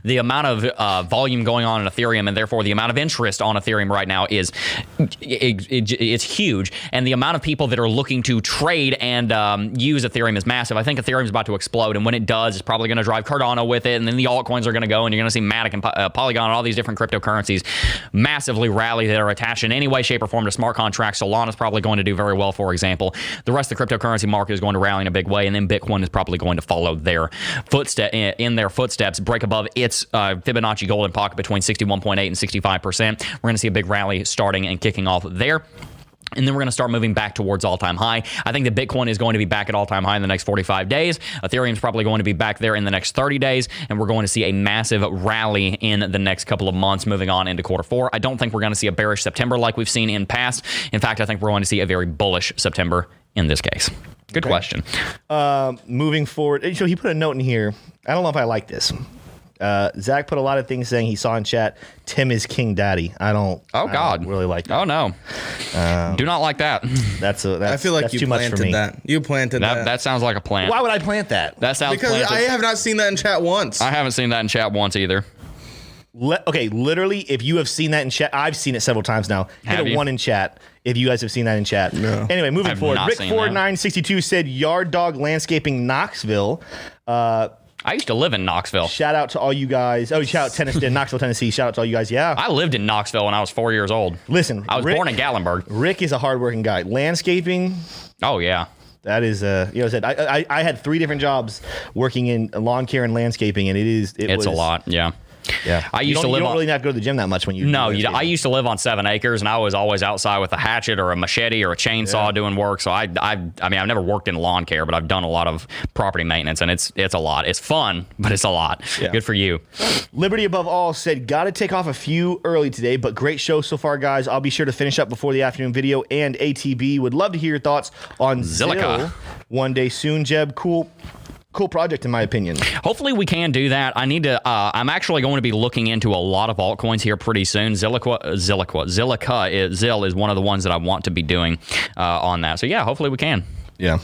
The amount of uh, volume going on in Ethereum and therefore the amount of interest on Ethereum right now is it, it, it's huge. And the amount of people that are looking to trade and um, use Ethereum is massive. I think Ethereum is about to explode. And when it does, it's probably going to drive Cardano with it. And then the altcoins are going to go and you're going to see Matic and uh, Polygon and all these different cryptocurrencies massively rally that are attached in any way, shape, or form to smart contracts. Solana is probably going to do very well, for example. The rest of the cryptocurrency market is going to rally in a big way. And then Bitcoin is probably going to follow their in their footsteps, break above its uh, Fibonacci golden pocket between 61.8 and 65%. We're going to see a big rally starting and kicking off there. And then we're going to start moving back towards all time high. I think that Bitcoin is going to be back at all time high in the next 45 days. Ethereum is probably going to be back there in the next 30 days. And we're going to see a massive rally in the next couple of months moving on into quarter four. I don't think we're going to see a bearish September like we've seen in past. In fact, I think we're going to see a very bullish September in this case. Good okay. question. Uh, moving forward, so he put a note in here. I don't know if I like this. Uh, Zach put a lot of things saying he saw in chat. Tim is King Daddy. I don't. Oh God, don't really like. That. Oh no, um, do not like that. That's a. That's, I feel like you too planted much for me. that. You planted that, that. That sounds like a plant. Why would I plant that? That sounds because planted. I have not seen that in chat once. I haven't seen that in chat once either. Le- okay, literally, if you have seen that in chat, I've seen it several times now. Hit have a you? one in chat if you guys have seen that in chat. No. Anyway, moving forward, Rick Ford nine sixty two said Yard Dog Landscaping Knoxville. Uh, I used to live in Knoxville. shout out to all you guys. Oh, shout out Tennessee, Knoxville, Tennessee. Shout out to all you guys. Yeah. I lived in Knoxville when I was four years old. Listen, I was Rick, born in Gatlinburg. Rick is a hardworking guy. Landscaping, Oh yeah. That is, uh, you know, I said I, I, I had three different jobs working in lawn care and landscaping, and it is it It's was, a lot. Yeah. Yeah, I You used to live You don't on- really have to go to the gym that much when you. No, you, I used to live on seven acres, and I was always outside with a hatchet or a machete or a chainsaw doing work. So I, I, I mean, I've never worked in lawn care, but I've done a lot of property maintenance, and it's it's a lot. It's fun, but it's a lot. Yeah. Good for you. Liberty above all said, "Got to take off a few early today, but great show so far, guys. I'll be sure to finish up before the afternoon video and ATB. Would love to hear your thoughts on Zilliqa. Zill one day soon, Jeb. Cool, cool project in my opinion. Hopefully, we can do that. I need to. Uh, I'm actually going to be looking into a lot of altcoins here pretty soon. Zilliqa, Zilliqa, Zilliqa, is, Zill is one of the ones that I want to be doing uh, on that. So yeah, hopefully we can. Yeah.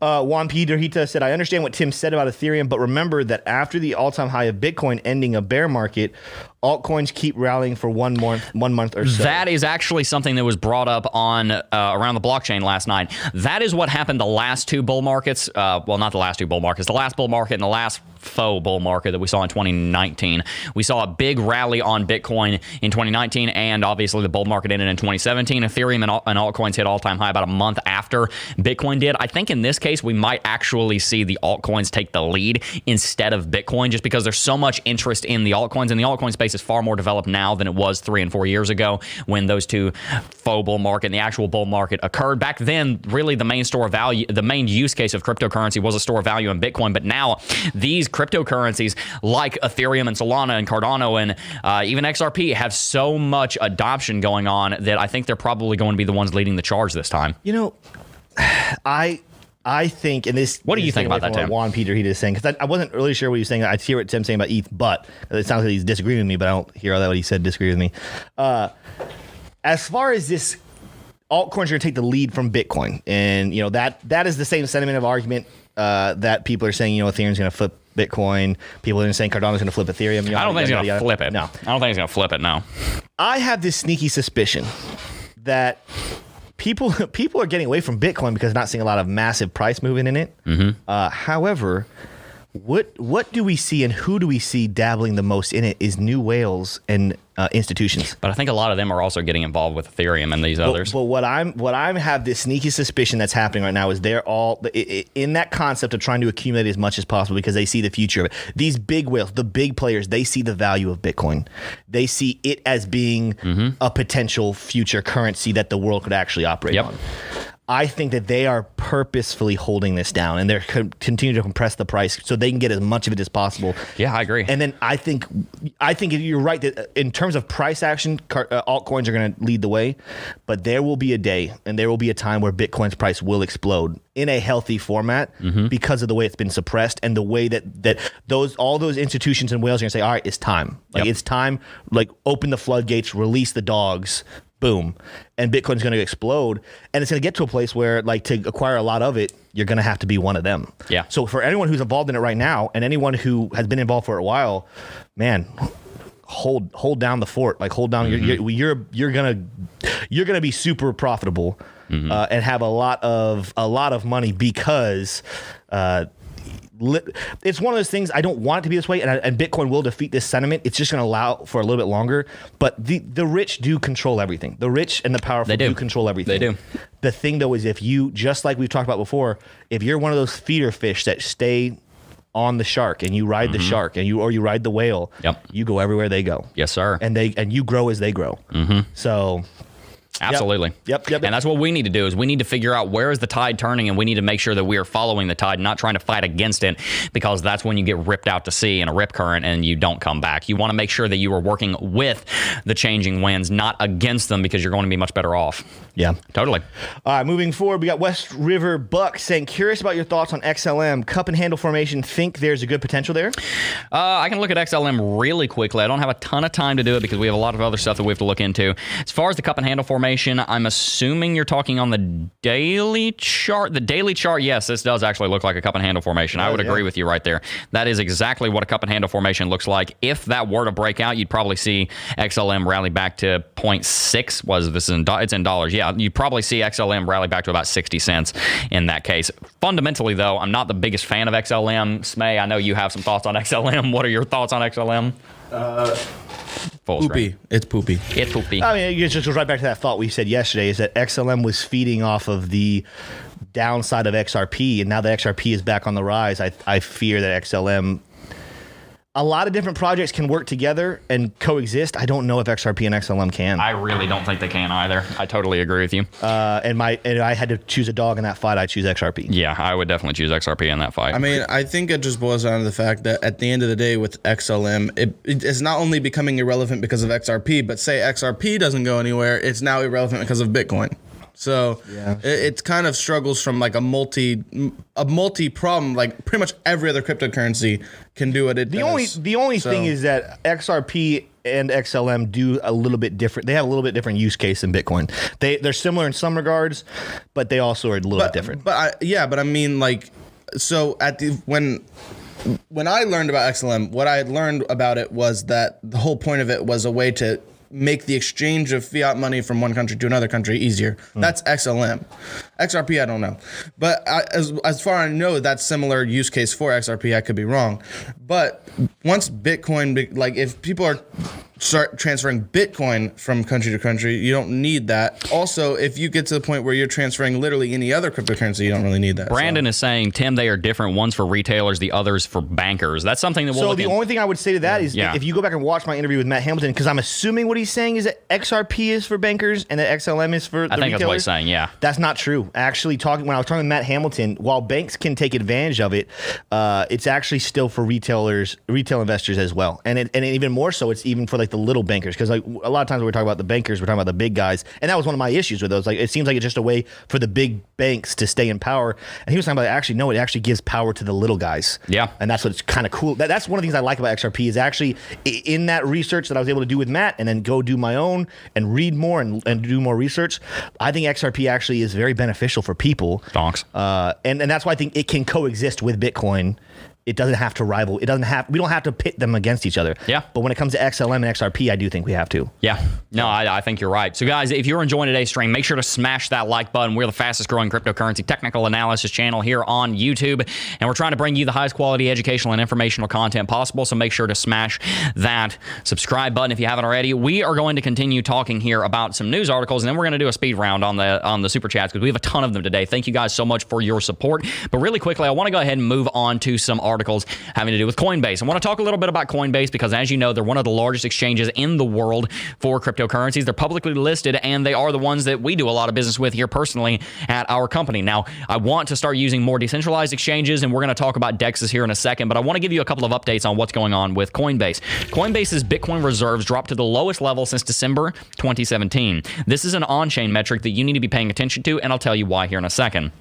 Uh, Juan Peter Hita said, I understand what Tim said about Ethereum, but remember that after the all time high of Bitcoin ending a bear market, altcoins keep rallying for one month, one month or so. That is actually something that was brought up on uh, around the blockchain last night. That is what happened the last two bull markets. Uh, well, not the last two bull markets. The last bull market and the last faux bull market that we saw in 2019. We saw a big rally on Bitcoin in 2019, and obviously the bull market ended in 2017. Ethereum and, al- and altcoins hit all-time high about a month after Bitcoin did. I think in this case we might actually see the altcoins take the lead instead of Bitcoin, just because there's so much interest in the altcoins, and the altcoin space is far more developed now than it was three and four years ago when those two faux bull market and the actual bull market occurred. Back then, really the main store of value, the main use case of cryptocurrency was a store of value in Bitcoin. But now these cryptocurrencies like Ethereum and Solana and Cardano and uh, even XRP have so much adoption going on that I think they're probably going to be the ones leading the charge this time. You know, I I think, and this. What do you think about that, Tim? Juan Peter he is saying because I, I wasn't really sure what he was saying. I hear what Tim's saying about ETH, but it sounds like he's disagreeing with me. But I don't hear all that what he said disagree with me. Uh, as far as this altcoins are going to take the lead from Bitcoin, and you know that that is the same sentiment of argument uh, that people are saying. You know, Ethereum's going to flip Bitcoin. People are saying Cardano's going to flip Ethereum. I don't think he's going to flip it. No, I don't think he's going to flip it. No. I have this sneaky suspicion that people people are getting away from Bitcoin because they're not seeing a lot of massive price movement in it. Mm-hmm. Uh, however, what what do we see and who do we see dabbling the most in it is new whales and uh, institutions. But I think a lot of them are also getting involved with Ethereum and these But, others. but what I'm what I have this sneaky suspicion that's happening right now is they're all in that concept of trying to accumulate as much as possible because they see the future of it. These big whales, the big players, they see the value of Bitcoin. They see it as being Mm-hmm. a potential future currency that the world could actually operate Yep. on. I think that they are purposefully holding this down and they're co- continuing to compress the price so they can get as much of it as possible. Yeah, I agree. And then I think I think you're right that in terms of price action, uh, altcoins are going to lead the way, but there will be a day and there will be a time where Bitcoin's price will explode in a healthy format mm-hmm. because of the way it's been suppressed and the way that that those all those institutions in whales are going to say, all right, it's time. Like yep. it's time. Like open the floodgates, release the dogs. Boom, and Bitcoin's going to explode, and it's going to get to a place where, like, to acquire a lot of it, you're going to have to be one of them. Yeah. So for anyone who's involved in it right now, and anyone who has been involved for a while, man, hold hold down the fort. Like hold down. Mm-hmm. You're, you're you're gonna you're gonna be super profitable mm-hmm. uh, and have a lot of a lot of money because. Uh, it's one of those things I don't want it to be this way, and, and Bitcoin will defeat this sentiment. It's just going to allow for a little bit longer. But the the rich do control everything. The rich and the powerful do. do. control everything. They do. The thing though is if you just like we've talked about before, if you're one of those feeder fish that stay on the shark and you ride mm-hmm. the shark and you or you ride the whale, yep. you go everywhere they go. Yes, sir. And they and you grow as they grow. Mm-hmm. So Absolutely. Yep. Yep, yep. And that's what we need to do is we need to figure out where is the tide turning and we need to make sure that we are following the tide, not trying to fight against it because that's when you get ripped out to sea in a rip current and you don't come back. You want to make sure that you are working with the changing winds, not against them because you're going to be much better off. Yeah. Totally. All right, moving forward, we got West River Buck saying, curious about your thoughts on XLM. Cup and handle formation, think there's a good potential there? Uh, I can look at XLM really quickly. I don't have a ton of time to do it because we have a lot of other stuff that we have to look into. As far as the cup and handle formation, I'm assuming you're talking on the daily chart. The daily chart, yes, this does actually look like a cup and handle formation. I would yeah. agree with you right there. That is exactly what a cup and handle formation looks like. If that were to break out, you'd probably see XLM rally back to 0.6. Was this in it's in dollars? Yeah, you'd probably see XLM rally back to about 60 cents in that case. Fundamentally, though, I'm not the biggest fan of XLM. Smay, I know you have some thoughts on XLM. What are your thoughts on XLM? Uh, poopy. It's poopy. It's poopy. I mean, it just goes right back to that thought we said yesterday: is that XLM was feeding off of the downside of XRP, and now that XRP is back on the rise. I I fear that XLM a lot of different projects can work together and coexist. I don't know if XRP and XLM can. I really don't think they can either. I totally agree with you. Uh, and my and I had to choose a dog in that fight. I choose XRP. Yeah, I would definitely choose XRP in that fight. I mean, I think it just boils down to the fact that at the end of the day, with XLM, it, it is not only becoming irrelevant because of XRP, but say XRP doesn't go anywhere, it's now irrelevant because of Bitcoin. So yeah. it, it, kind of struggles from like a multi a multi problem. Like pretty much every other cryptocurrency can do it. the does. only the only so. thing is that XRP and XLM do a little bit different. They have a little bit different use case than Bitcoin. They they're similar in some regards, but they also are a little but, bit different. But I, yeah, but I mean like so at the when when I learned about XLM, what I had learned about it was that the whole point of it was a way to make the exchange of fiat money from one country to another country easier. Mm. That's XLM. XRP, I don't know, but I, as as far as I know, that's similar use case for XRP. I could be wrong, but once Bitcoin, like if people are start transferring Bitcoin from country to country. You don't need that. Also, if you get to the point where you're transferring literally any other cryptocurrency, you don't really need that. Brandon so. is saying, Tim, they are different. One's for retailers, the others for bankers. That's something that we'll. So the in. only thing I would say to that is yeah. if you go back and watch my interview with Matt Hamilton, because I'm assuming what he's saying is that XRP is for bankers and that XLM is for. I think retailers. that's what he's saying. Yeah, that's not true. Actually, talking when I was talking with Matt Hamilton, while banks can take advantage of it, uh, it's actually still for retailers, retail investors as well, and it, and even more so, it's even for like the little bankers because like a lot of times when we're talking about the bankers, we're talking about the big guys, and that was one of my issues with those. Like it seems like it's just a way for the big banks to stay in power. And he was talking about actually no, it actually gives power to the little guys. Yeah, and that's what's kind of cool. That, that's one of the things I like about XRP is actually in that research that I was able to do with Matt, and then go do my own and read more and, and do more research. I think XRP actually is very beneficial for people. Donks. Uh, and and that's why I think it can coexist with Bitcoin it doesn't have to rival. It doesn't have. We don't have to pit them against each other. Yeah. But when it comes to XLM and XRP, I do think we have to. Yeah. No, I, I, think you're right. So, guys, if you're enjoying today's stream, make sure to smash that like button. We're the fastest growing cryptocurrency technical analysis channel here on YouTube, and we're trying to bring you the highest quality educational and informational content possible. So, make sure to smash that subscribe button if you haven't already. We are going to continue talking here about some news articles, and then we're going to do a speed round on the on the super chats because we have a ton of them today. Thank you guys so much for your support. But really quickly, I want to go ahead and move on to some articles articles having to do with Coinbase. I want to talk a little bit about Coinbase because, as you know, they're one of the largest exchanges in the world for cryptocurrencies. They're publicly listed and they are the ones that we do a lot of business with here personally at our company. Now, I want to start using more decentralized exchanges, and we're going to talk about DEXs here in a second, but I want to give you a couple of updates on what's going on with Coinbase. Coinbase's Bitcoin reserves dropped to the lowest level since December 2017. This is an on chain metric that you need to be paying attention to, and I'll tell you why here in a second.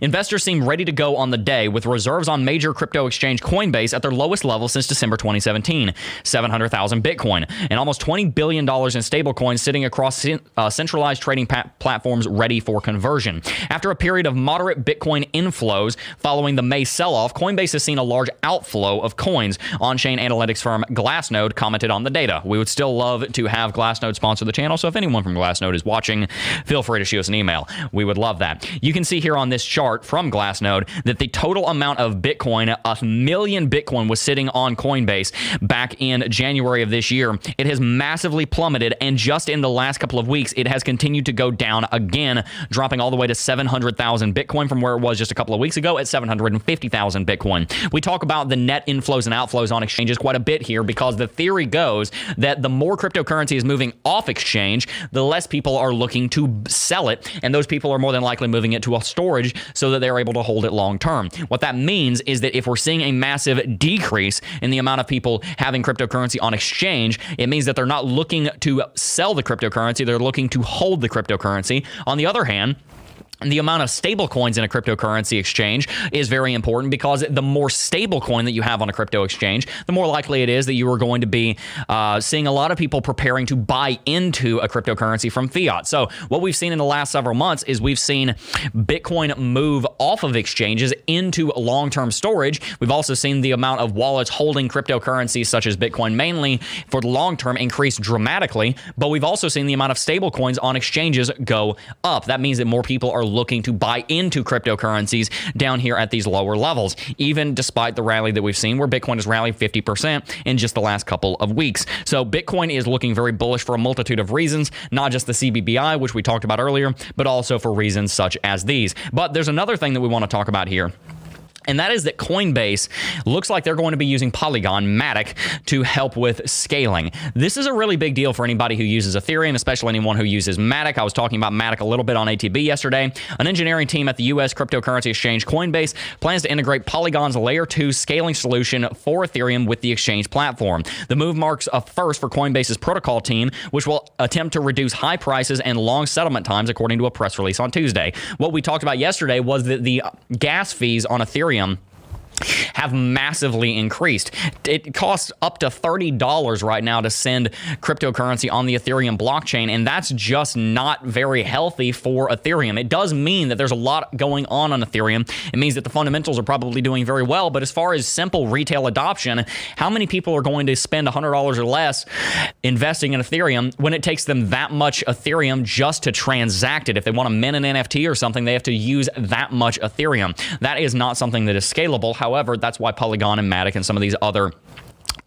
Investors seem ready to go on the day with reserves on major crypto exchange Coinbase at their lowest level since December 2017, 700,000 Bitcoin, and almost $20 billion in stablecoins sitting across uh, centralized trading pa- platforms ready for conversion. After a period of moderate Bitcoin inflows following the May sell off, Coinbase has seen a large outflow of coins. On chain analytics firm Glassnode commented on the data. We would still love to have Glassnode sponsor the channel, so if anyone from Glassnode is watching, feel free to shoot us an email. We would love that. You can see here on this chart from Glassnode that the total amount of Bitcoin, a million Bitcoin, was sitting on Coinbase back in January of this year. It has massively plummeted, and just in the last couple of weeks, it has continued to go down again, dropping all the way to 700,000 Bitcoin from where it was just a couple of weeks ago at 750,000 Bitcoin. We talk about the net inflows and outflows on exchanges quite a bit here because the theory goes that the more cryptocurrency is moving off exchange, the less people are looking to sell it, and those people are more than likely moving it to a storage storage so that they're able to hold it long term. What that means is that if we're seeing a massive decrease in the amount of people having cryptocurrency on exchange, it means that they're not looking to sell the cryptocurrency, they're looking to hold the cryptocurrency. On the other hand, the amount of stable coins in a cryptocurrency exchange is very important because the more stable coin that you have on a crypto exchange, the more likely it is that you are going to be uh, seeing a lot of people preparing to buy into a cryptocurrency from fiat. So, what we've seen in the last several months is we've seen Bitcoin move off of exchanges into long term storage. We've also seen the amount of wallets holding cryptocurrencies, such as Bitcoin mainly, for the long term increase dramatically. But we've also seen the amount of stable coins on exchanges go up. That means that more people are looking to buy into cryptocurrencies down here at these lower levels, even despite the rally that we've seen where Bitcoin has rallied 50% in just the last couple of weeks. So Bitcoin is looking very bullish for a multitude of reasons, not just the CBBI, which we talked about earlier, but also for reasons such as these. But there's another thing that we want to talk about here and that is that Coinbase looks like they're going to be using Polygon Matic to help with scaling. This is a really big deal for anybody who uses Ethereum, especially anyone who uses Matic. I was talking about Matic a little bit on ATB yesterday. An engineering team at the US cryptocurrency exchange Coinbase plans to integrate Polygon's layer 2 scaling solution for Ethereum with the exchange platform. The move marks a first for Coinbase's protocol team, which will attempt to reduce high prices and long settlement times according to a press release on Tuesday. What we talked about yesterday was that the gas fees on Ethereum Ethereum have massively increased. It costs up to $30 right now to send cryptocurrency on the Ethereum blockchain, and that's just not very healthy for Ethereum. It does mean that there's a lot going on on Ethereum. It means that the fundamentals are probably doing very well, but as far as simple retail adoption, how many people are going to spend $100 or less investing in Ethereum when it takes them that much Ethereum just to transact it? If they want to mint an NFT or something, they have to use that much Ethereum. That is not something that is scalable. However, that's why Polygon and Matic and some of these other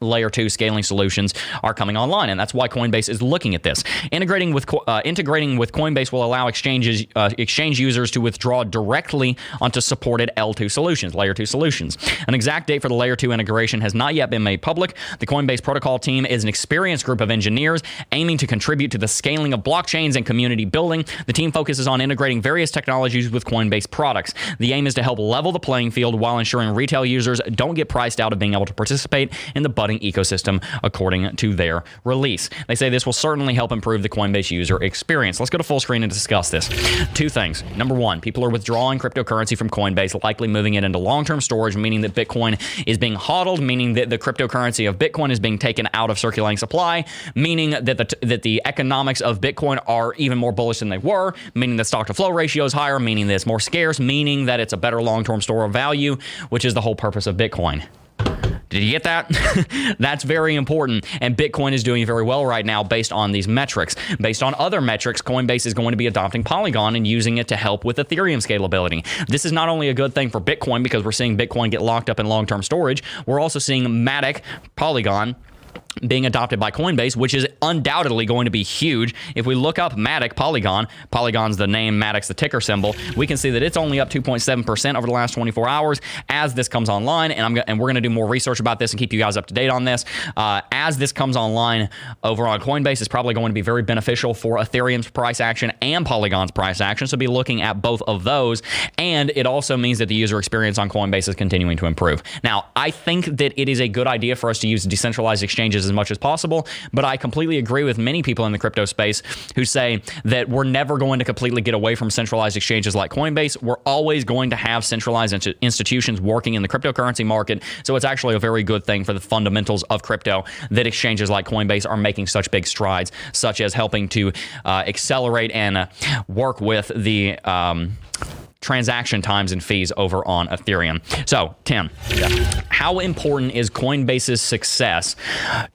layer two scaling solutions are coming online, and that's why Coinbase is looking at this. Integrating with uh, integrating with Coinbase will allow exchanges uh, exchange users to withdraw directly onto supported L2 solutions, layer two solutions. An exact date for the layer two integration has not yet been made public. The Coinbase protocol team is an experienced group of engineers aiming to contribute to the scaling of blockchains and community building. The team focuses on integrating various technologies with Coinbase products. The aim is to help level the playing field while ensuring retail users don't get priced out of being able to participate in the budding ecosystem, according to their release. They say this will certainly help improve the Coinbase user experience. Let's go to full screen and discuss this. Two things. Number one, people are withdrawing cryptocurrency from Coinbase, likely moving it into long term storage, meaning that Bitcoin is being hodled, meaning that the cryptocurrency of Bitcoin is being taken out of circulating supply, meaning that the, that the economics of Bitcoin are even more bullish than they were, meaning the stock to flow ratio is higher, meaning that it's more scarce, meaning that it's a better long term store of value, which is the whole purpose of Bitcoin. Did you get that? That's very important. And Bitcoin is doing very well right now based on these metrics. Based on other metrics, Coinbase is going to be adopting Polygon and using it to help with Ethereum scalability. This is not only a good thing for Bitcoin because we're seeing Bitcoin get locked up in long term storage, we're also seeing Matic, Polygon, being adopted by Coinbase, which is undoubtedly going to be huge. If we look up Matic Polygon, Polygon's the name, Matic's the ticker symbol, we can see that it's only up 2.7% over the last 24 hours as this comes online. And, I'm, and we're going to do more research about this and keep you guys up to date on this. Uh, as this comes online over on Coinbase, it's probably going to be very beneficial for Ethereum's price action and Polygon's price action. So be looking at both of those. And it also means that the user experience on Coinbase is continuing to improve. Now, I think that it is a good idea for us to use decentralized exchanges as much as possible. But I completely agree with many people in the crypto space who say that we're never going to completely get away from centralized exchanges like Coinbase. We're always going to have centralized institutions working in the cryptocurrency market. So it's actually a very good thing for the fundamentals of crypto that exchanges like Coinbase are making such big strides, such as helping to uh, accelerate and uh, work with the. Um, transaction times and fees over on Ethereum. So, Tim, yeah. how important is Coinbase's success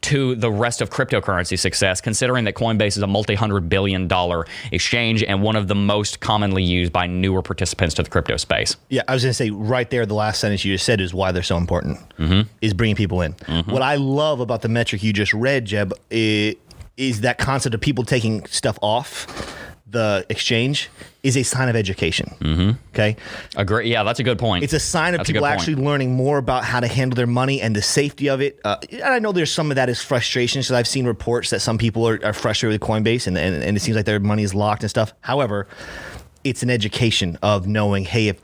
to the rest of cryptocurrency success, considering that Coinbase is a multi hundred billion dollar exchange and one of the most commonly used by newer participants to the crypto space? Yeah, I was going to say right there, the last sentence you just said is why they're so important, mm-hmm. is bringing people in. Mm-hmm. What I love about the metric you just read, Jeb, is that concept of people taking stuff off the exchange is a sign of education. Mm-hmm. Okay. Agree. Yeah, that's a good point. It's a sign of that's people actually learning more about how to handle their money and the safety of it. Uh, and I know there's some of that is frustration because I've seen reports that some people are, are frustrated with Coinbase and, and, and it seems like their money is locked and stuff. However, it's an education of knowing, hey, if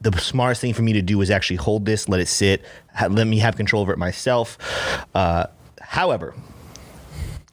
the smartest thing for me to do is actually hold this, let it sit, let me have control over it myself. Uh, however,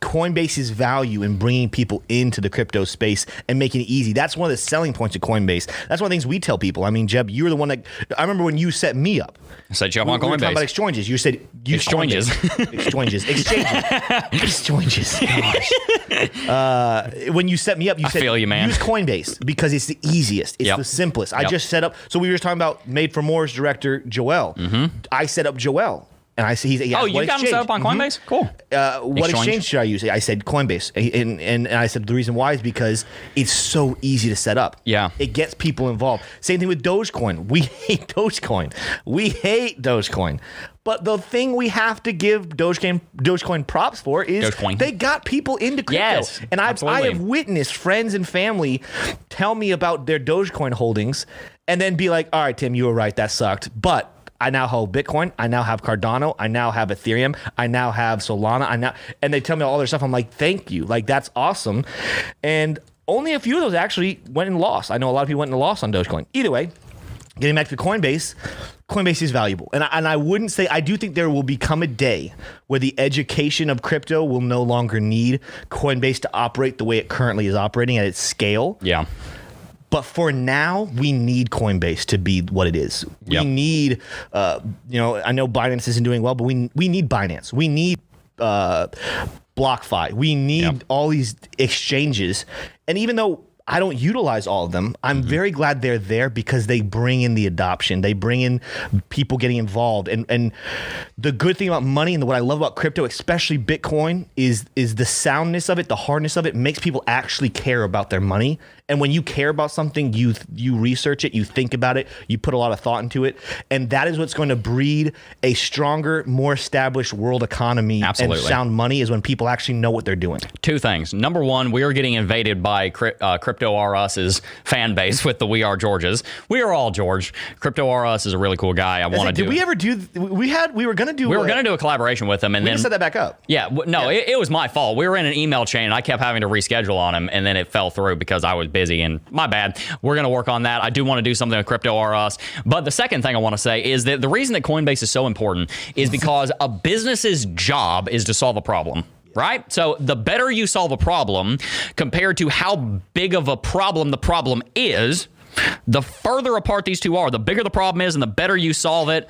Coinbase's value in bringing people into the crypto space and making it easy. That's one of the selling points of Coinbase. That's one of the things we tell people. I mean, Jeb, you were the one that I remember when you set me up. I said jump we, on Coinbase. We were talking about exchanges. You said use exchanges. exchanges. Exchanges. exchanges. Uh, when you set me up, you I said you, use Coinbase because it's the easiest. It's yep. the simplest. Yep. I just set up. So we were talking about Made for More's director Joel. Mm-hmm. I set up Joel and I said, he's, he oh, you got him set up on mm-hmm. Coinbase? Mm-hmm. Cool. Uh, what exchange. exchange should I use? I said Coinbase. And, and, and I said the reason why is because it's so easy to set up. Yeah. It gets people involved. Same thing with Dogecoin. We hate Dogecoin. We hate Dogecoin. But the thing we have to give Dogecoin Dogecoin props for is Dogecoin. they got people into crypto. Yes, and I've, I have witnessed friends and family tell me about their Dogecoin holdings and then be like, all right, Tim, you were right. That sucked. But I now hold Bitcoin. I now have Cardano. I now have Ethereum. I now have Solana. I now, and they tell me all their stuff. I'm like, thank you. Like that's awesome. And only a few of those actually went and lost. I know a lot of people went and lost on Dogecoin. Either way, getting back to Coinbase, Coinbase is valuable. And I, and I wouldn't say, I do think there will become a day where the education of crypto will no longer need Coinbase to operate the way it currently is operating at its scale. Yeah. But for now, we need Coinbase to be what it is. Yep. We need, uh, you know, I know Binance isn't doing well, but we we need Binance. We need uh, BlockFi. We need yep. all these exchanges. And even though I don't utilize all of them. I'm mm-hmm. very glad they're there because they bring in the adoption. They bring in people getting involved. And and the good thing about money and what I love about crypto, especially Bitcoin, is is the soundness of it, the hardness of it makes people actually care about their money. And when you care about something, you you research it, you think about it, you put a lot of thought into it, and that is what's going to breed a stronger, more established world economy Absolutely. and sound money is when people actually know what they're doing. Two things. Number one, we are getting invaded by uh, Crypto R Us's fan base with the We Are Georges. We are all George. Crypto R Us is a really cool guy. I want to do. Did we ever do? We had. We were going to do. We were going to do a collaboration with him, and we then set that back up. Yeah. no, yeah. It, it was my fault. We were in an email chain, and I kept having to reschedule on him, and then it fell through because I was busy busy, and my bad. We're going to work on that. I do want to do something with Crypto R Us. But the second thing I want to say is that the reason that Coinbase is so important is because a business's job is to solve a problem right? So the better you solve a problem compared to how big of a problem the problem is, the further apart these two are, the bigger the problem is and the better you solve it,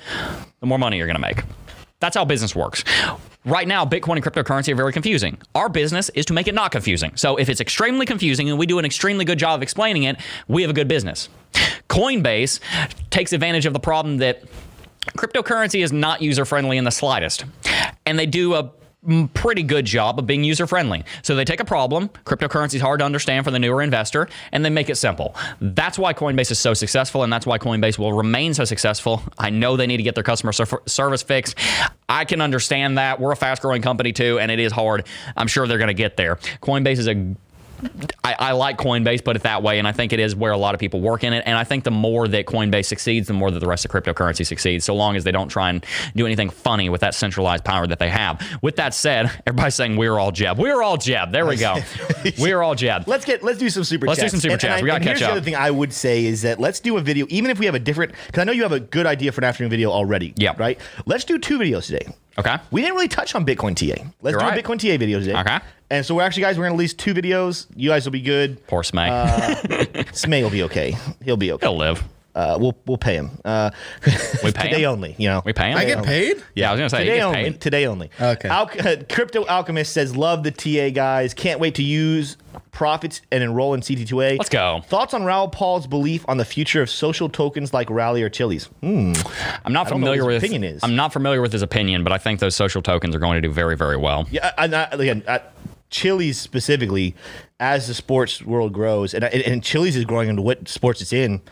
the more money you're going to make. That's how business works. Right now, Bitcoin and cryptocurrency are very confusing. Our business is to make it not confusing. So if it's extremely confusing and we do an extremely good job of explaining it, we have a good business. Coinbase takes advantage of the problem that cryptocurrency is not user friendly in the slightest. And they do a pretty good job of being user friendly. So they take a problem, cryptocurrency is hard to understand for the newer investor, and they make it simple. That's why Coinbase is so successful, and that's why Coinbase will remain so successful. I know they need to get their customer service fixed. I can understand that. We're a fast growing company too, and it is hard. I'm sure they're going to get there. Coinbase is a I, I, like Coinbase, put it that way, and I think it is where a lot of people work in it. And I think the more that Coinbase succeeds, the more that the rest of cryptocurrency succeeds, so long as they don't try and do anything funny with that centralized power that they have. With that said, everybody's saying we're all Jeb. We're all Jeb. There we go. we're all Jeb. Let's get let's do some super let's chats. do some super and, chats. And I, we got to catch here's up. The other thing I would say is that let's do a video, even if we have a different, because I know you have a good idea for an afternoon video already. Yeah. Right. Let's do two videos today. Okay. We didn't really touch on Bitcoin TA. Let's You're do right. a Bitcoin TA video today. Okay. And so we're actually, guys, we're going to release two videos. You guys will be good. Poor Smay. Uh, Smay will be okay. He'll be okay. He'll live. Uh, we'll we'll pay him. Uh, We pay today him? only. You know, We pay him. I get paid? Yeah, I was gonna say he today gets only. paid. Today only. Okay. Al- uh, Crypto Alchemist says, "Love the TA guys. Can't wait to use profits and enroll in CT2A. Let's go. Thoughts on Raoul Paul's belief on the future of social tokens like Rally or Chiliz? Hmm. I'm not I don't know what familiar his with. opinion is. I'm not familiar with his opinion, but I think those social tokens are going to do very, very well. Yeah, I, I, again, I, Chili's specifically, as the sports world grows, and, and Chiliz is growing into what sports it's in.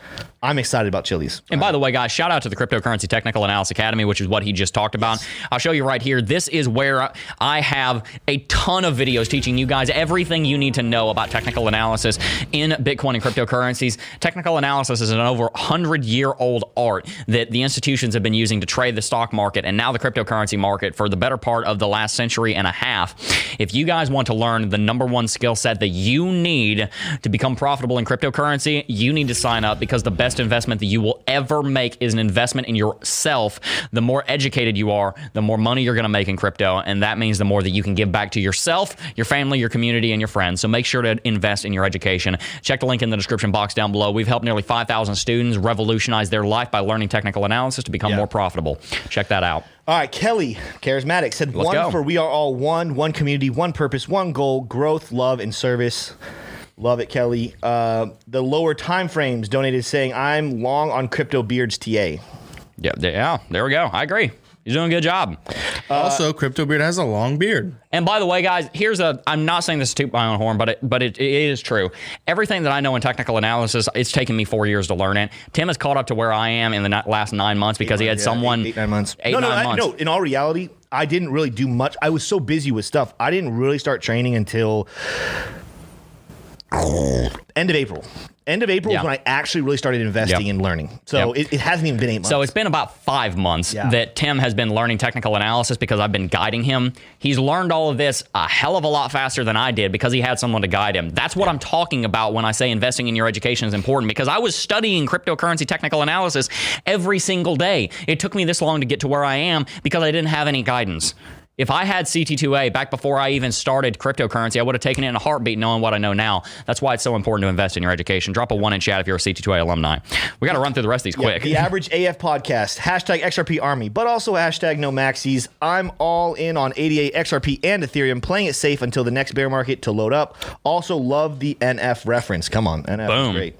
I'm excited about Chiliz. And by the way, guys, shout out to the Cryptocurrency Technical Analysis Academy, which is what he just talked about. I'll show you right here. This is where I have a ton of videos teaching you guys everything you need to know about technical analysis in Bitcoin and cryptocurrencies. Technical analysis is an over 100 year old art that the institutions have been using to trade the stock market and now the cryptocurrency market for the better part of the last century and a half. If you guys want to learn the number one skill set that you need to become profitable in cryptocurrency, you need to sign up because the best investment that you will ever make is an investment in yourself. The more educated you are, the more money you're going to make in crypto. And that means the more that you can give back to yourself, your family, your community, and your friends. So make sure to invest in your education. Check the link in the description box down below. We've helped nearly 5,000 students revolutionize their life by learning technical analysis to become Yeah. more profitable. Check that out. All right, Kelly, charismatic, said Let's one go. for we are all one, one community, one purpose, one goal, growth, love, and service. Love it, Kelly. Uh, the lower time frames donated saying, I'm long on crypto beards TA. Yeah, yeah, there we go. I agree. He's doing a good job. also, Crypto Beard has a long beard. And by the way, guys, here's a. I'm not saying this to toot my own horn, but it, but it, it is true. Everything that I know in technical analysis, it's taken me four years to learn it. Tim has caught up to where I am in the last nine months because he had Yeah, someone eight, eight, nine months. Eight no, no, nine I, months. no. In all reality, I didn't really do much. I was so busy with stuff. I didn't really start training until end of April. End of April Yeah. is when I actually really started investing Yep. and learning. So Yep. it, it hasn't even been eight months. So it's been about five months Yeah. that Tim has been learning technical analysis because I've been guiding him. He's learned all of this a hell of a lot faster than I did because he had someone to guide him. That's what I'm talking about when I say investing in your education is important because I was studying cryptocurrency technical analysis every single day. It took me this long to get to where I am because I didn't have any guidance. If I had CT2A back before I even started cryptocurrency, I would have taken it in a heartbeat knowing what I know now. That's why it's so important to invest in your education. Drop a one in chat if you're a CT2A alumni. We got to run through the rest of these quick. The average AF podcast, hashtag XRP Army, but also hashtag no maxis. I'm all in on 88 XRP and Ethereum, playing it safe until the next bear market to load up. Also, love the NF reference. Come on, NF Boom. is great.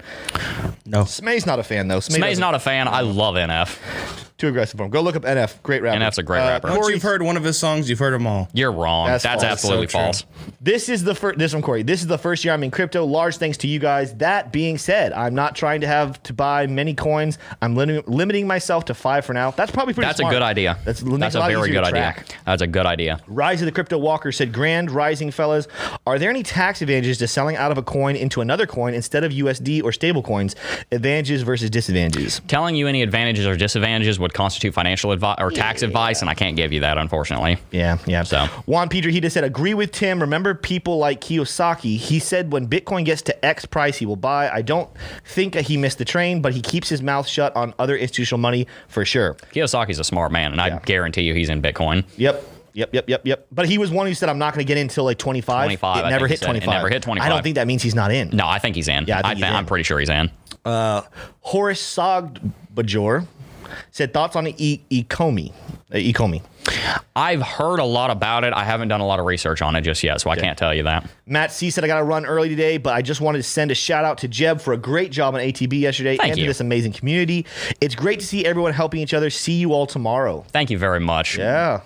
No. Smay's not a fan, though. Smay Smay's doesn't- not a fan. I love NF. Too aggressive for him. Go look up NF. Great rapper. NF's a great Uh, rapper. Once Corey- you've heard one of his songs, you've heard them all. You're wrong. That's That's, false. absolutely So true. false. This is the first. This from Corey. This is the first year I'm in crypto. Large thanks to you guys. That being said, I'm not trying to have to buy many coins. I'm limiting, limiting myself to five for now. That's probably pretty. That's smart. a good idea. That's, That's, makes a very good idea. That's a good idea. Rise of the Crypto Walker said, Grand Rising fellas, are there any tax advantages to selling out of a coin into another coin instead of USD or stable coins? Advantages versus disadvantages. Telling you any advantages or disadvantages would constitute financial advice or tax advice, and I can't give you that, unfortunately. Yeah, yeah. So- Juan Pedro, he just said, agree with Tim. Remember people like Kiyosaki. He said when Bitcoin gets to X price, he will buy. I don't think he missed the train, but he keeps his mouth shut on other institutional money for sure. Kiyosaki's a smart man, and I guarantee you he's in Bitcoin. Yep. Yep, yep, yep, yep. But he was one who said, I'm not going to get in until like 25. 25, It never hit said. It 25. never hit I don't think that means he's not in. No, I think he's in. Yeah, I think he's am in. pretty sure he's in. Uh, Horace Sogbajor said, thoughts on e- Ecomi. Uh, Ecomi. I've heard a lot about it. I haven't done a lot of research on it just yet, so I can't tell you that. Matt C said, I got to run early today, but I just wanted to send a shout out to Jeb for a great job on ATB yesterday Thank and you. to this amazing community. It's great to see everyone helping each other. See you all tomorrow. Thank you very much. Yeah.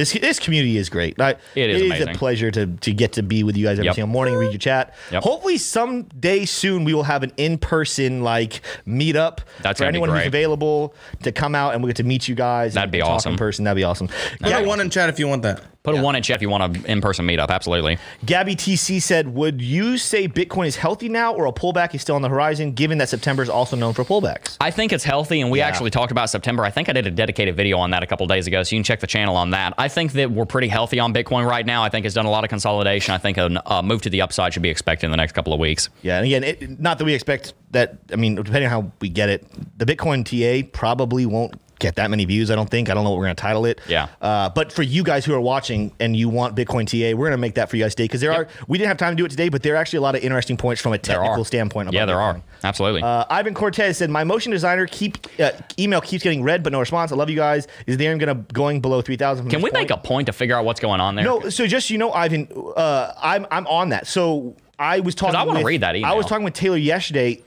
This this community is great. it is. It is a pleasure to to get to be with you guys every yep. single morning, read your chat. Yep. Hopefully, someday soon we will have an in person like meetup That's for anyone who's available to come out and we get to meet you guys. That'd be awesome. in person. That'd be awesome. Put yeah. one in chat if you want that. Put yeah. a one in chat if you want an in person meetup. Absolutely. Gabby TC said, "Would you say Bitcoin is healthy now, or a pullback is still on the horizon? Given that September is also known for pullbacks." I think it's healthy, and we yeah. actually talked about September. I think I did a dedicated video on that a couple days ago, so you can check the channel on that. I think that we're pretty healthy on Bitcoin right now. I think it's done a lot of consolidation. I think a move to the upside should be expected in the next couple of weeks. Yeah, and again, it, not that we expect that. I mean, depending on how we get it, the Bitcoin TA probably won't get that many views. I don't think. I don't know what we're going to title it. Yeah. Uh, but for you guys who are watching and you want Bitcoin TA, we're going to make that for you guys today because there yep. are. We didn't have time to do it today, but there are actually a lot of interesting points from a technical standpoint. yeah, there Bitcoin. are. Absolutely. Uh, Ivan Cortez said, "My motion designer keep uh, email keeps getting read, but no response. I love you guys. Is the going to going below three thousand? Can we point? make a point to figure out what's going on there? No. So just you know, Ivan, uh, I'm I'm on that. So I was talking. I want to read that email. I was talking with Taylor yesterday.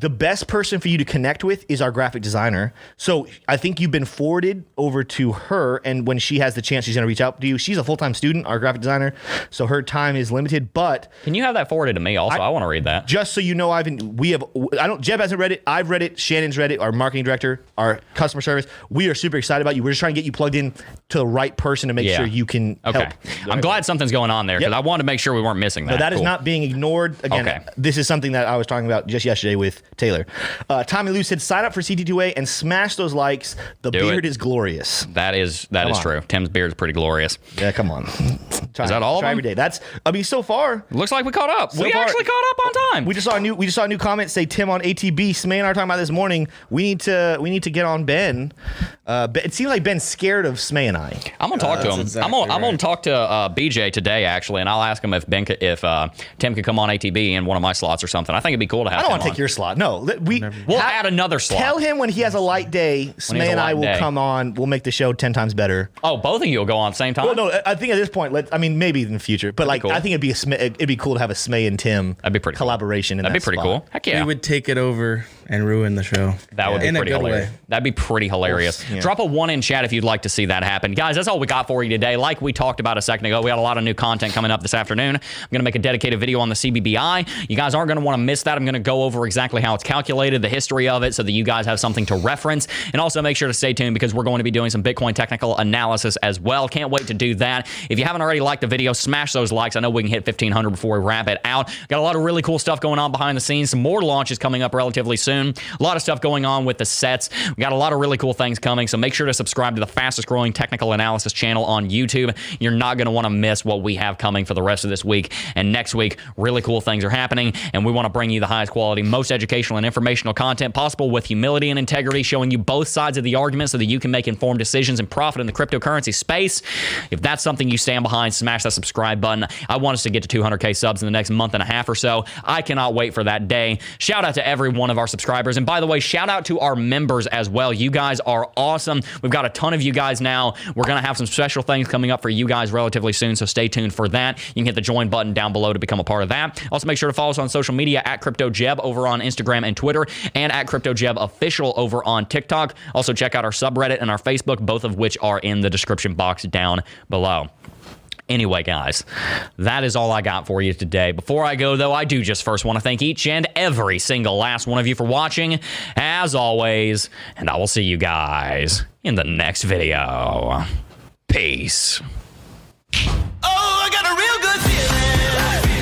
The best person for you to connect with is our graphic designer. So I think you've been forwarded over to her, and when she has the chance, she's going to reach out to you. She's a full time student, our graphic designer, so her time is limited. But can you have that forwarded to me? Also, I, I want to read that. Just so you know, Ivan, we have. I don't. Jeb hasn't read it. I've read it. Shannon's read it. Our marketing director, our customer service. We are super excited about you. We're just trying to get you plugged in to the right person to make yeah. sure you can. Okay. Help. I'm glad something's going on there because yep. I wanted to make sure we weren't missing that. No, that cool. is not being ignored. Again, okay this is something that I was talking about just yesterday with Taylor. Uh, Tommy Lou said, sign up for CT2A and smash those likes. The Do beard it. is glorious. That is that come is on. true. Tim's beard is pretty glorious. Yeah, come on. Try, is that all? Try every day. That's. I mean, so far. Looks like we caught up. So we far, actually caught up on time. We just saw a new. We just saw a new comment say Tim on ATB. Smay and I are talking about this morning. We need to. We need to get on Ben. Uh, it seems like Ben's scared of Smay and I. I'm gonna talk uh, to him. Exactly I'm gonna. Right. I'm gonna talk to uh, BJ today actually, and I'll ask him if Ben, could, if uh, Tim could come on ATB in one of my slots or something. I think it'd be cool to have. I don't want to take your slot. No, we we'll ha- add another slot. Tell him when he has a light day. Smay and I will day. come on. We'll make the show ten times better. Oh, both of you will go on at the same time. Well, no, I think at this point, let I mean maybe in the future, but That'd like cool. I think it'd be a it'd be cool to have a Smay and Tim. That'd be pretty collaboration. Cool. That'd that be pretty spot. cool. Heck yeah, we would take it over and ruin the show. That would be in pretty hilarious. Way. That'd be pretty hilarious. Yeah. Drop a one in chat if you'd like to see that happen, guys. That's all we got for you today. Like we talked about a second ago, we got a lot of new content coming up this afternoon. I'm gonna make a dedicated video on the CBBI. You guys aren't gonna want to miss that. I'm gonna go over exactly how it's calculated, the history of it, so that you guys have something to reference, and also make sure to stay tuned because we're going to be doing some Bitcoin technical analysis as well. Can't wait to do that. If you haven't already liked the video, smash those likes. I know we can hit 1500 before we wrap it out. Got a lot of really cool stuff going on behind the scenes. Some more launches coming up relatively soon. A lot of stuff going on with the sets. We got a lot of really cool things coming. So make sure to subscribe to the fastest growing technical analysis channel on YouTube. You're not going to want to miss what we have coming for the rest of this week and next week. Really cool things are happening, and we want to bring you the highest quality, most educational and informational content possible with humility and integrity, showing you both sides of the argument so that you can make informed decisions and profit in the cryptocurrency space. If that's something you stand behind, smash that subscribe button. I want us to get to 200K subs in the next month and a half or so. I cannot wait for that day. Shout out to every one of our subscribers. And by the way, shout out to our members as well. You guys are awesome. We've got a ton of you guys now. We're going to have some special things coming up for you guys relatively soon, so stay tuned for that. You can hit the join button down below to become a part of that. Also, make sure to follow us on social media at CryptoJeb over on Instagram and Twitter, and at CryptoJeb Official over on TikTok. Also, check out our subreddit and our Facebook, both of which are in the description box down below. Anyway, guys, that is all I got for you today. Before I go, though, I do just first want to thank each and every single last one of you for watching, as always, and I will see you guys in the next video. Peace. Oh, I got a real good feeling.